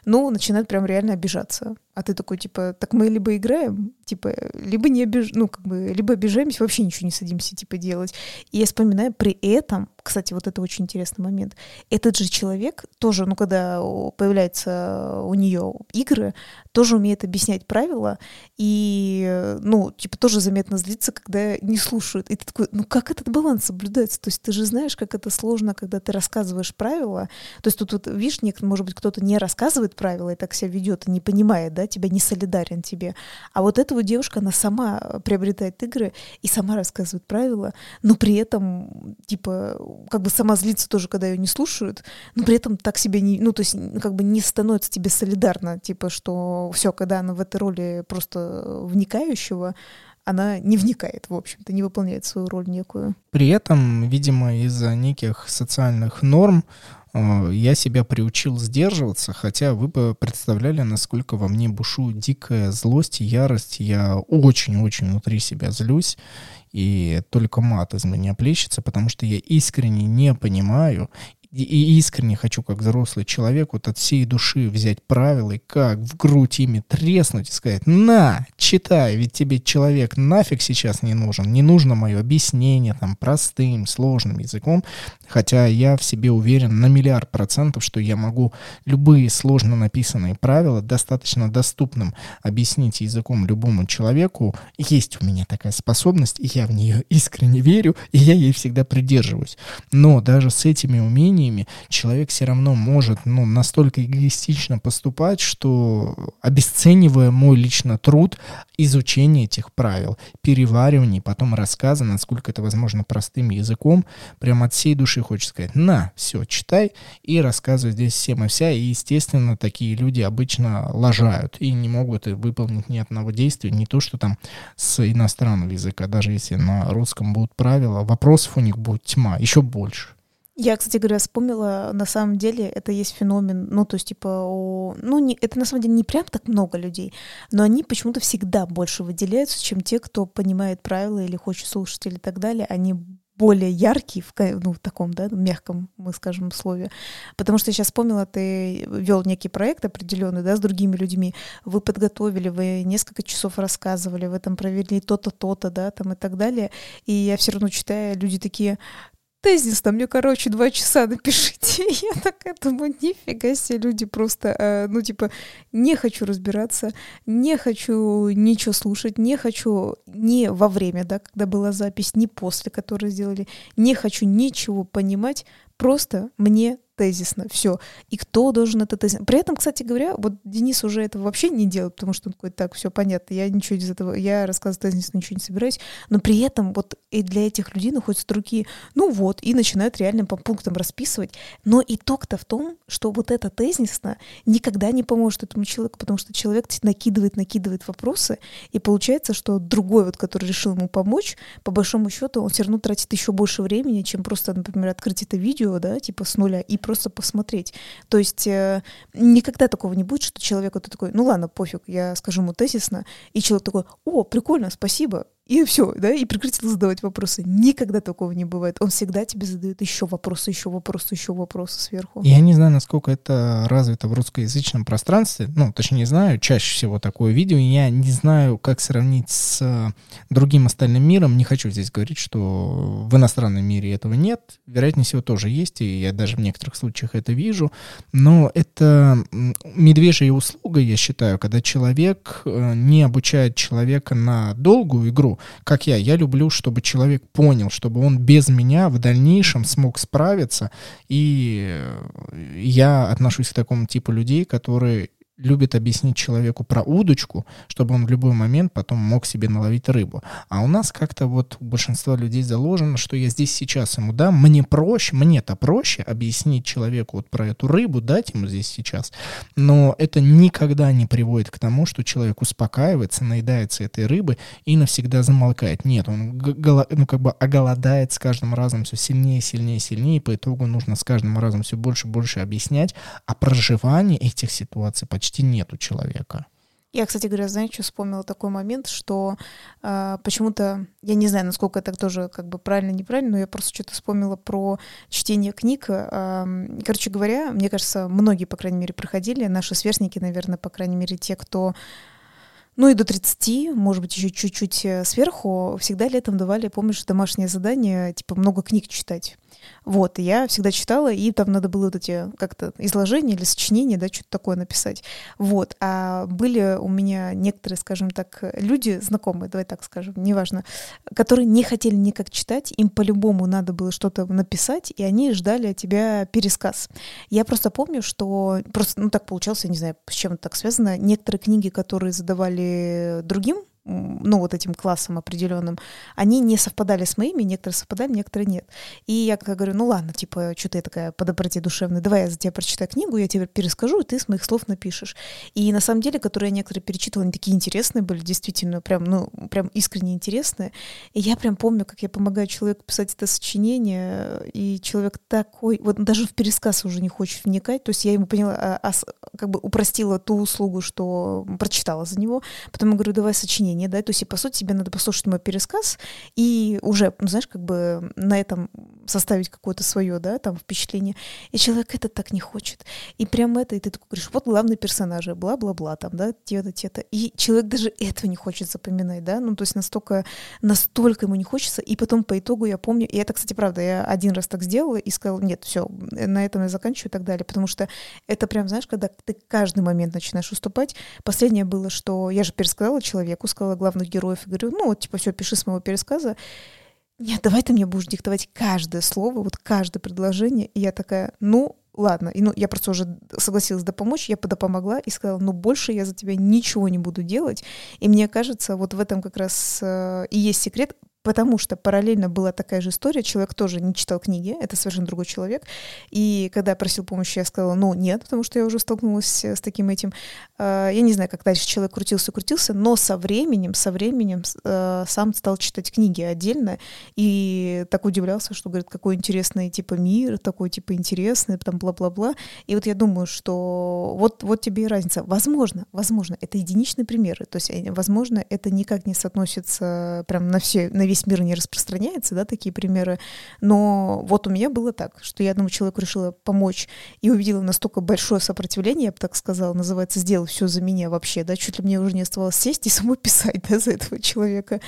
Ну, начинает прям реально обижаться. А ты такой, типа, так мы либо играем, типа, либо не обиж... ну, как бы, либо обижаемся, вообще ничего не садимся, типа, делать. И я вспоминаю, при этом, кстати, вот это очень интересный момент, этот же человек тоже, ну, когда появляются у нее игры, тоже умеет объяснять правила, и, ну, типа, тоже заметно злится, когда не слушают. И ты такой, ну, как этот баланс соблюдается? То есть ты же знаешь, как это сложно, когда ты рассказываешь правила. То есть тут, вот, видишь, может быть, кто-то не рассказывает правила и так себя ведет, и не понимает, да, тебя не солидарен тебе. А вот эта вот девушка, она сама приобретает игры и сама рассказывает правила, но при этом, типа, как бы сама злится тоже, когда ее не слушают, но при этом так себя не, ну, то есть, как бы не становится тебе солидарно, типа, что все, когда она в этой роли просто вникающего, она не вникает, в общем-то, не выполняет свою роль некую. При этом, видимо, из-за неких социальных норм э, я себя приучил сдерживаться, хотя вы бы представляли, насколько во мне бушует дикая злость и ярость. Я очень-очень внутри себя злюсь, и только мат из меня плещется, потому что я искренне не понимаю и искренне хочу, как взрослый человек, вот от всей души взять правила и как в грудь ими треснуть и сказать, на, читай, ведь тебе человек нафиг сейчас не нужен, не нужно мое объяснение там простым, сложным языком, хотя я в себе уверен на миллиард процентов, что я могу любые сложно написанные правила достаточно доступным объяснить языком любому человеку. Есть у меня такая способность, и я в нее искренне верю, и я ей всегда придерживаюсь. Но даже с этими умениями решениями, человек все равно может ну, настолько эгоистично поступать, что обесценивая мой лично труд, изучение этих правил, переваривание, потом рассказа, насколько это возможно простым языком, прям от всей души хочется сказать, на, все, читай и рассказывай здесь всем и вся. И, естественно, такие люди обычно лажают и не могут выполнить ни одного действия, не то, что там с иностранного языка, даже если на русском будут правила, вопросов у них будет тьма, еще больше. Я, кстати говоря, вспомнила, на самом деле это есть феномен, ну, то есть, типа, у, ну, не, это на самом деле не прям так много людей, но они почему-то всегда больше выделяются, чем те, кто понимает правила или хочет слушать или так далее, они более яркие в, ну, в таком, да, мягком, мы скажем, слове. Потому что я сейчас вспомнила, ты вел некий проект определенный, да, с другими людьми. Вы подготовили, вы несколько часов рассказывали, вы там провели то-то, то-то, да, там и так далее. И я все равно читаю, люди такие, тезис там мне, короче, два часа напишите. Я такая думаю, нифига себе, люди просто, э, ну, типа, не хочу разбираться, не хочу ничего слушать, не хочу не во время, да, когда была запись, не после, которую сделали, не хочу ничего понимать, просто мне тезисно, все. И кто должен это тезисно? При этом, кстати говоря, вот Денис уже этого вообще не делает, потому что он такой, так, все понятно, я ничего из этого, я рассказывать тезисно ничего не собираюсь, но при этом вот и для этих людей находятся другие, ну вот, и начинают реально по пунктам расписывать. Но итог-то в том, что вот это тезисно никогда не поможет этому человеку, потому что человек накидывает, накидывает вопросы, и получается, что другой, вот, который решил ему помочь, по большому счету, он все равно тратит еще больше времени, чем просто, например, открыть это видео, да, типа с нуля, и просто посмотреть. То есть э, никогда такого не будет, что человек вот такой, ну ладно, пофиг, я скажу ему тезисно, и человек такой, о, прикольно, спасибо, и все, да, и прекратил задавать вопросы. Никогда такого не бывает. Он всегда тебе задает еще вопросы, еще вопросы, еще вопросы сверху. Я не знаю, насколько это развито в русскоязычном пространстве. Ну, точнее, не знаю, чаще всего такое видео. Я не знаю, как сравнить с э, другим остальным миром. Не хочу здесь говорить, что в иностранном мире этого нет. Вероятнее всего тоже есть, и я даже в некоторых случаях это вижу. Но это медвежья услуга, я считаю, когда человек э, не обучает человека на долгую игру, как я. Я люблю, чтобы человек понял, чтобы он без меня в дальнейшем смог справиться. И я отношусь к такому типу людей, которые любит объяснить человеку про удочку, чтобы он в любой момент потом мог себе наловить рыбу. А у нас как-то вот у большинства людей заложено, что я здесь сейчас ему дам, мне проще, мне-то проще объяснить человеку вот про эту рыбу, дать ему здесь сейчас. Но это никогда не приводит к тому, что человек успокаивается, наедается этой рыбы и навсегда замолкает. Нет, он ну, как бы оголодает с каждым разом все сильнее, сильнее, сильнее, и по итогу нужно с каждым разом все больше и больше объяснять, а проживание этих ситуаций почти почти нет у человека. Я, кстати говоря, знаете, что вспомнила такой момент, что э, почему-то, я не знаю, насколько это тоже как бы правильно, неправильно, но я просто что-то вспомнила про чтение книг. Э, короче говоря, мне кажется, многие, по крайней мере, проходили, наши сверстники, наверное, по крайней мере, те, кто ну и до 30, может быть, еще чуть-чуть э, сверху, всегда летом давали, помнишь, домашнее задание, типа много книг читать. Вот, и я всегда читала, и там надо было вот эти как-то изложения или сочинения, да, что-то такое написать. Вот, а были у меня некоторые, скажем так, люди, знакомые, давай так скажем, неважно, которые не хотели никак читать, им по-любому надо было что-то написать, и они ждали от тебя пересказ. Я просто помню, что просто, ну так получалось, я не знаю, с чем это так связано, некоторые книги, которые задавали другим ну, вот этим классом определенным, они не совпадали с моими, некоторые совпадали, некоторые нет. И я как говорю, ну ладно, типа, что ты такая по доброте душевной, давай я за тебя прочитаю книгу, я тебе перескажу, и ты с моих слов напишешь. И на самом деле, которые я некоторые перечитывала, они такие интересные были, действительно, прям, ну, прям искренне интересные. И я прям помню, как я помогаю человеку писать это сочинение, и человек такой, вот даже в пересказ уже не хочет вникать, то есть я ему поняла, а, а, как бы упростила ту услугу, что прочитала за него, потом я говорю, давай сочинение мнение, да, то есть, и, по сути, тебе надо послушать мой пересказ и уже, ну, знаешь, как бы на этом составить какое-то свое, да, там, впечатление. И человек это так не хочет. И прям это, и ты такой говоришь, вот главный персонаж, бла-бла-бла, там, да, те-то, те-то. И человек даже этого не хочет запоминать, да, ну, то есть настолько, настолько ему не хочется. И потом по итогу я помню, и это, кстати, правда, я один раз так сделала и сказала, нет, все, на этом я заканчиваю и так далее, потому что это прям, знаешь, когда ты каждый момент начинаешь уступать. Последнее было, что я же пересказала человеку, сказала главных героев, и говорю, ну, вот, типа, все, пиши с моего пересказа. Нет, давай ты мне будешь диктовать каждое слово, вот каждое предложение. И я такая, ну, ладно. И ну, я просто уже согласилась да помочь, я помогла и сказала, ну, больше я за тебя ничего не буду делать. И мне кажется, вот в этом как раз э, и есть секрет потому что параллельно была такая же история, человек тоже не читал книги, это совершенно другой человек, и когда я просил помощи, я сказала, ну, нет, потому что я уже столкнулась с таким этим. А, я не знаю, как дальше человек крутился-крутился, но со временем, со временем а, сам стал читать книги отдельно, и так удивлялся, что, говорит, какой интересный, типа, мир, такой, типа, интересный, там, бла-бла-бла, и вот я думаю, что вот, вот тебе и разница. Возможно, возможно, это единичные примеры, то есть, э, возможно, это никак не соотносится прям на все, на весь мир не распространяется, да, такие примеры. Но вот у меня было так, что я одному человеку решила помочь и увидела настолько большое сопротивление, я бы так сказала, называется «сделай все за меня» вообще, да, чуть ли мне уже не оставалось сесть и самой писать, да, за этого человека.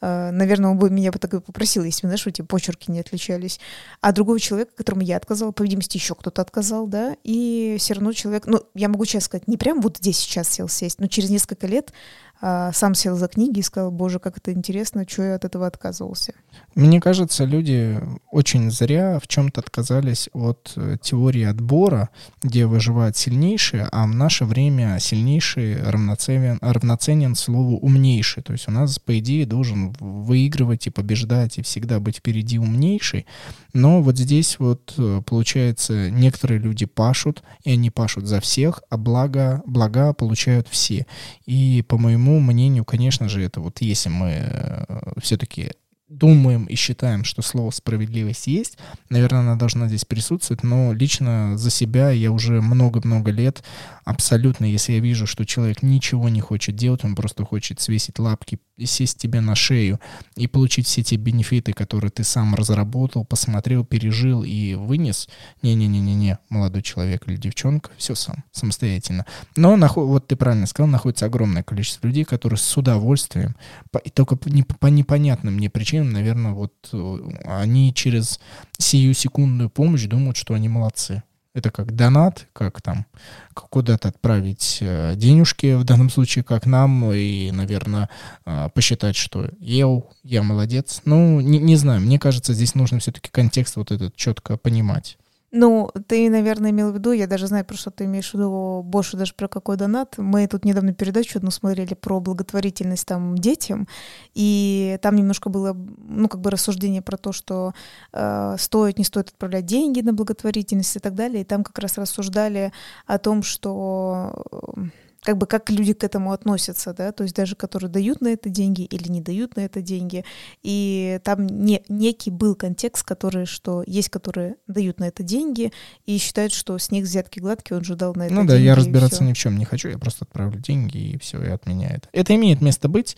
А, наверное, он бы меня бы так и попросил, если, знаешь, эти почерки не отличались. А другого человека, которому я отказала, по видимости, еще кто-то отказал, да, и все равно человек, ну, я могу честно сказать, не прям вот здесь сейчас сел сесть, но через несколько лет сам сел за книги и сказал, боже, как это интересно, что я от этого отказывался. Мне кажется, люди очень зря в чем-то отказались от э, теории отбора, где выживают сильнейшие, а в наше время сильнейший равноценен, равноценен слову умнейший. То есть у нас, по идее, должен выигрывать и побеждать, и всегда быть впереди умнейший. Но вот здесь вот, э, получается, некоторые люди пашут, и они пашут за всех, а благо, блага получают все. И, по моему мнению, конечно же, это вот если мы э, все-таки думаем и считаем, что слово справедливость есть, наверное, она должна здесь присутствовать, но лично за себя я уже много-много лет абсолютно, если я вижу, что человек ничего не хочет делать, он просто хочет свесить лапки сесть тебе на шею и получить все те бенефиты, которые ты сам разработал, посмотрел, пережил и вынес. Не-не-не-не-не, молодой человек или девчонка, все сам, самостоятельно. Но, вот ты правильно сказал, находится огромное количество людей, которые с удовольствием, и только по непонятным мне причинам, наверное, вот э, они через сию секундную помощь думают, что они молодцы. Это как донат, как там куда-то отправить э, денежки, в данном случае как нам, и, наверное, э, посчитать, что ел, я молодец. Ну, не, не знаю, мне кажется, здесь нужно все-таки контекст вот этот четко понимать. Ну, ты, наверное, имел в виду, я даже знаю, про что ты имеешь в виду, больше даже про какой донат. Мы тут недавно передачу одну смотрели про благотворительность там детям, и там немножко было, ну, как бы рассуждение про то, что э, стоит, не стоит отправлять деньги на благотворительность и так далее, и там как раз рассуждали о том, что как бы как люди к этому относятся, да, то есть даже которые дают на это деньги или не дают на это деньги, и там не, некий был контекст, который, что есть, которые дают на это деньги и считают, что с них взятки гладкие, он же дал на это Ну деньги. да, я разбираться всё. ни в чем не хочу, я просто отправлю деньги и все, и от меня это. Это имеет место быть,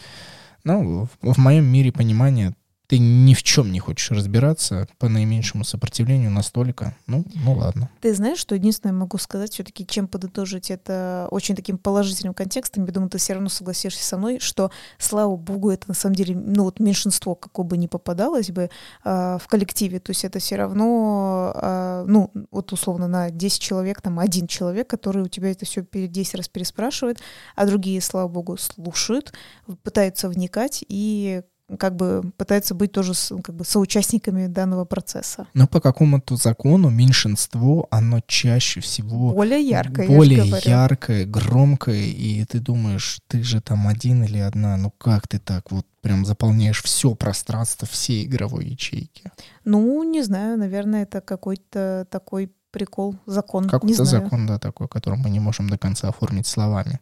но в, в моем мире понимания ты ни в чем не хочешь разбираться по наименьшему сопротивлению настолько. Ну, ну ладно. Ты знаешь, что единственное могу сказать, все-таки, чем подытожить это очень таким положительным контекстом, я думаю, ты все равно согласишься со мной, что, слава богу, это на самом деле, ну вот меньшинство, какое бы ни попадалось бы а, в коллективе, то есть это все равно, а, ну, вот условно на 10 человек, там один человек, который у тебя это все 10 раз переспрашивает, а другие, слава богу, слушают, пытаются вникать и как бы пытаются быть тоже как бы соучастниками данного процесса. Но по какому-то закону меньшинство, оно чаще всего Более яркое, я более говорю. яркое, громкое, и ты думаешь, ты же там один или одна, ну как ты так вот прям заполняешь все пространство всей игровой ячейки? Ну, не знаю, наверное, это какой-то такой прикол, закон. Какой-то закон, да, такой, который мы не можем до конца оформить словами.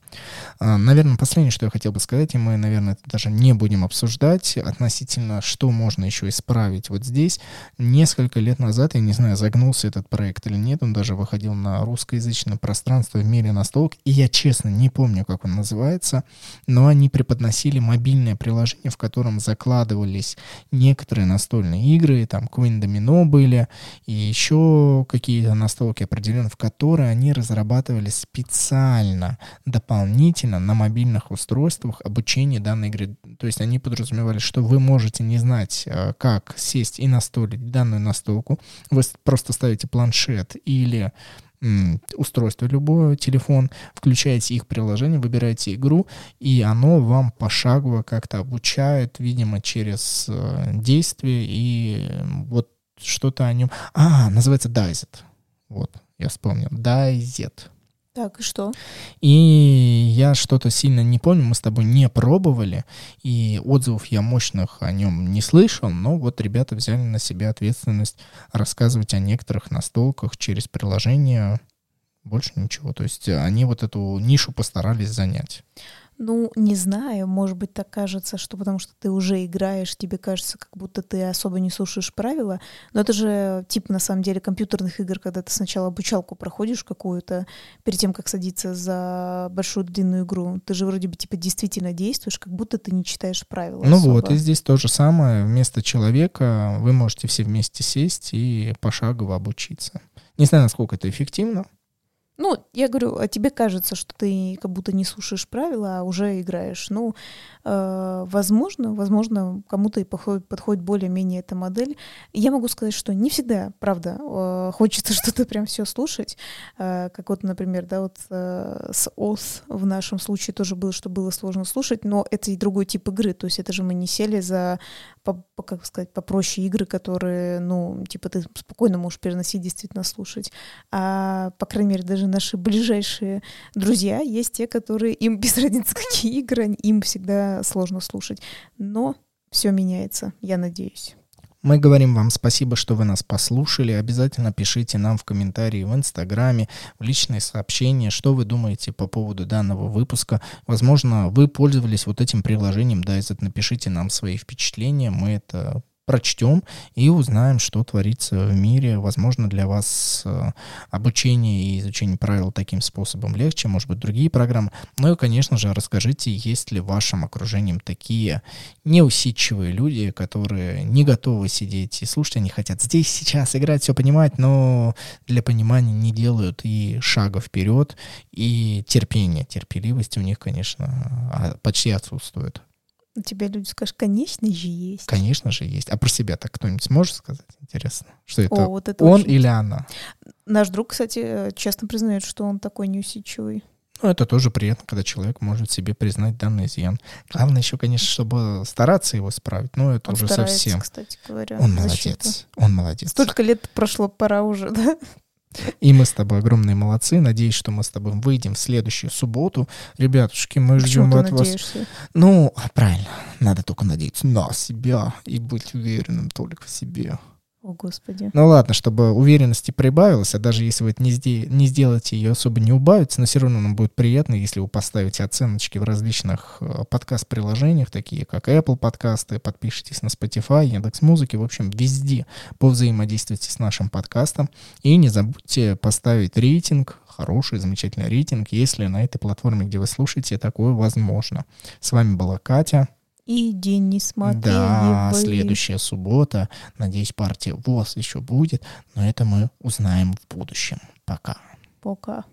А, Наверное, последнее, что я хотел бы сказать, и мы, наверное, это даже не будем обсуждать, относительно, что можно еще исправить вот здесь. Несколько лет назад, я не знаю, загнулся этот проект или нет, он даже выходил на русскоязычное пространство в мире настолок, и я, честно, не помню, как он называется, но они преподносили мобильное приложение, в котором закладывались некоторые настольные игры, там Queen Domino были, и еще какие-то настолки определенно, в которые они разрабатывали специально, дополнительно на мобильных устройствах обучение данной игры. То есть они подразумевали, что вы можете не знать, э, как сесть и настолить данную настолку. Вы просто ставите планшет или устройство любое, телефон, включаете их приложение, выбираете игру, и оно вам пошагово как-то обучает, видимо, через э, действие и э, вот что-то о нем. А, называется Dizet. Вот, я вспомнил. Dizet. Так, и что? И я что-то сильно не помню, мы с тобой не пробовали, и отзывов я мощных о нем не слышал, но вот ребята взяли на себя ответственность рассказывать о некоторых настолках через приложение, больше ничего. То есть они вот эту нишу постарались занять. Ну, не знаю, может быть, так кажется, что потому что ты уже играешь, тебе кажется, как будто ты особо не слушаешь правила. Но это же тип, на самом деле, компьютерных игр, когда ты сначала обучалку проходишь какую-то, перед тем, как садиться за большую длинную игру. Ты же вроде бы, типа, действительно действуешь, как будто ты не читаешь правила Ну особо. вот, и здесь то же самое. Вместо человека вы можете все вместе сесть и пошагово обучиться. Не знаю, насколько это эффективно. Ну, я говорю, а тебе кажется, что ты как будто не слушаешь правила, а уже играешь. Ну, э, возможно, возможно, кому-то и подходит, подходит более-менее эта модель. Я могу сказать, что не всегда, правда, э, хочется что-то прям все слушать. Э, как вот, например, да, вот э, с Oath в нашем случае тоже было, что было сложно слушать, но это и другой тип игры. То есть это же мы не сели за, по, по- как сказать, попроще игры, которые, ну, типа ты спокойно можешь переносить, действительно слушать. А, по крайней мере, даже наши ближайшие друзья есть те, которые им без разницы, какие игры, им всегда сложно слушать. Но все меняется, я надеюсь. Мы говорим вам спасибо, что вы нас послушали. Обязательно пишите нам в комментарии в Инстаграме, в личные сообщения, что вы думаете по поводу данного выпуска. Возможно, вы пользовались вот этим приложением Dizet. Напишите нам свои впечатления, мы это прочтем и узнаем, что творится в мире. Возможно, для вас э, обучение и изучение правил таким способом легче, может быть, другие программы. Ну и, конечно же, расскажите, есть ли в вашем окружении такие неусидчивые люди, которые не готовы сидеть и слушать, они хотят здесь, сейчас играть, все понимать, но для понимания не делают и шага вперед, и терпение, терпеливость у них, конечно, а, почти отсутствует. У тебя люди скажут, конечно же есть. Конечно же, есть. А про себя так кто-нибудь сможет сказать? Интересно. Что это? О, вот это Он очень- или она? Наш друг, кстати, э, честно признает, что он такой неусидчивый. Ну, это тоже приятно, когда человек может себе признать данный изъян. Главное еще, конечно, чтобы стараться его исправить, но это Он уже старается, совсем. кстати говоря. Он молодец. Он молодец. Столько лет прошло, пора уже, да? И мы с тобой огромные молодцы. Надеюсь, что мы с тобой выйдем в следующую субботу. Ребятушки, мы Почему ждем от вас. Ну, правильно. Надо только надеяться на себя и быть уверенным только в себе. О, Господи. Ну ладно, чтобы уверенности прибавилось, а даже если вы не, сде- не сделаете, ее особо не убавится, но все равно нам будет приятно, если вы поставите оценочки в различных э, подкаст-приложениях, такие как Apple подкасты, подпишитесь на Spotify, Яндекс Музыки, в общем, везде повзаимодействуйте с нашим подкастом. И не забудьте поставить рейтинг, хороший, замечательный рейтинг, если на этой платформе, где вы слушаете, такое возможно. С вами была Катя. И Денис Матвеевой. Да, следующая суббота. Надеюсь, партия ВОЗ еще будет, но это мы узнаем в будущем. Пока. Пока.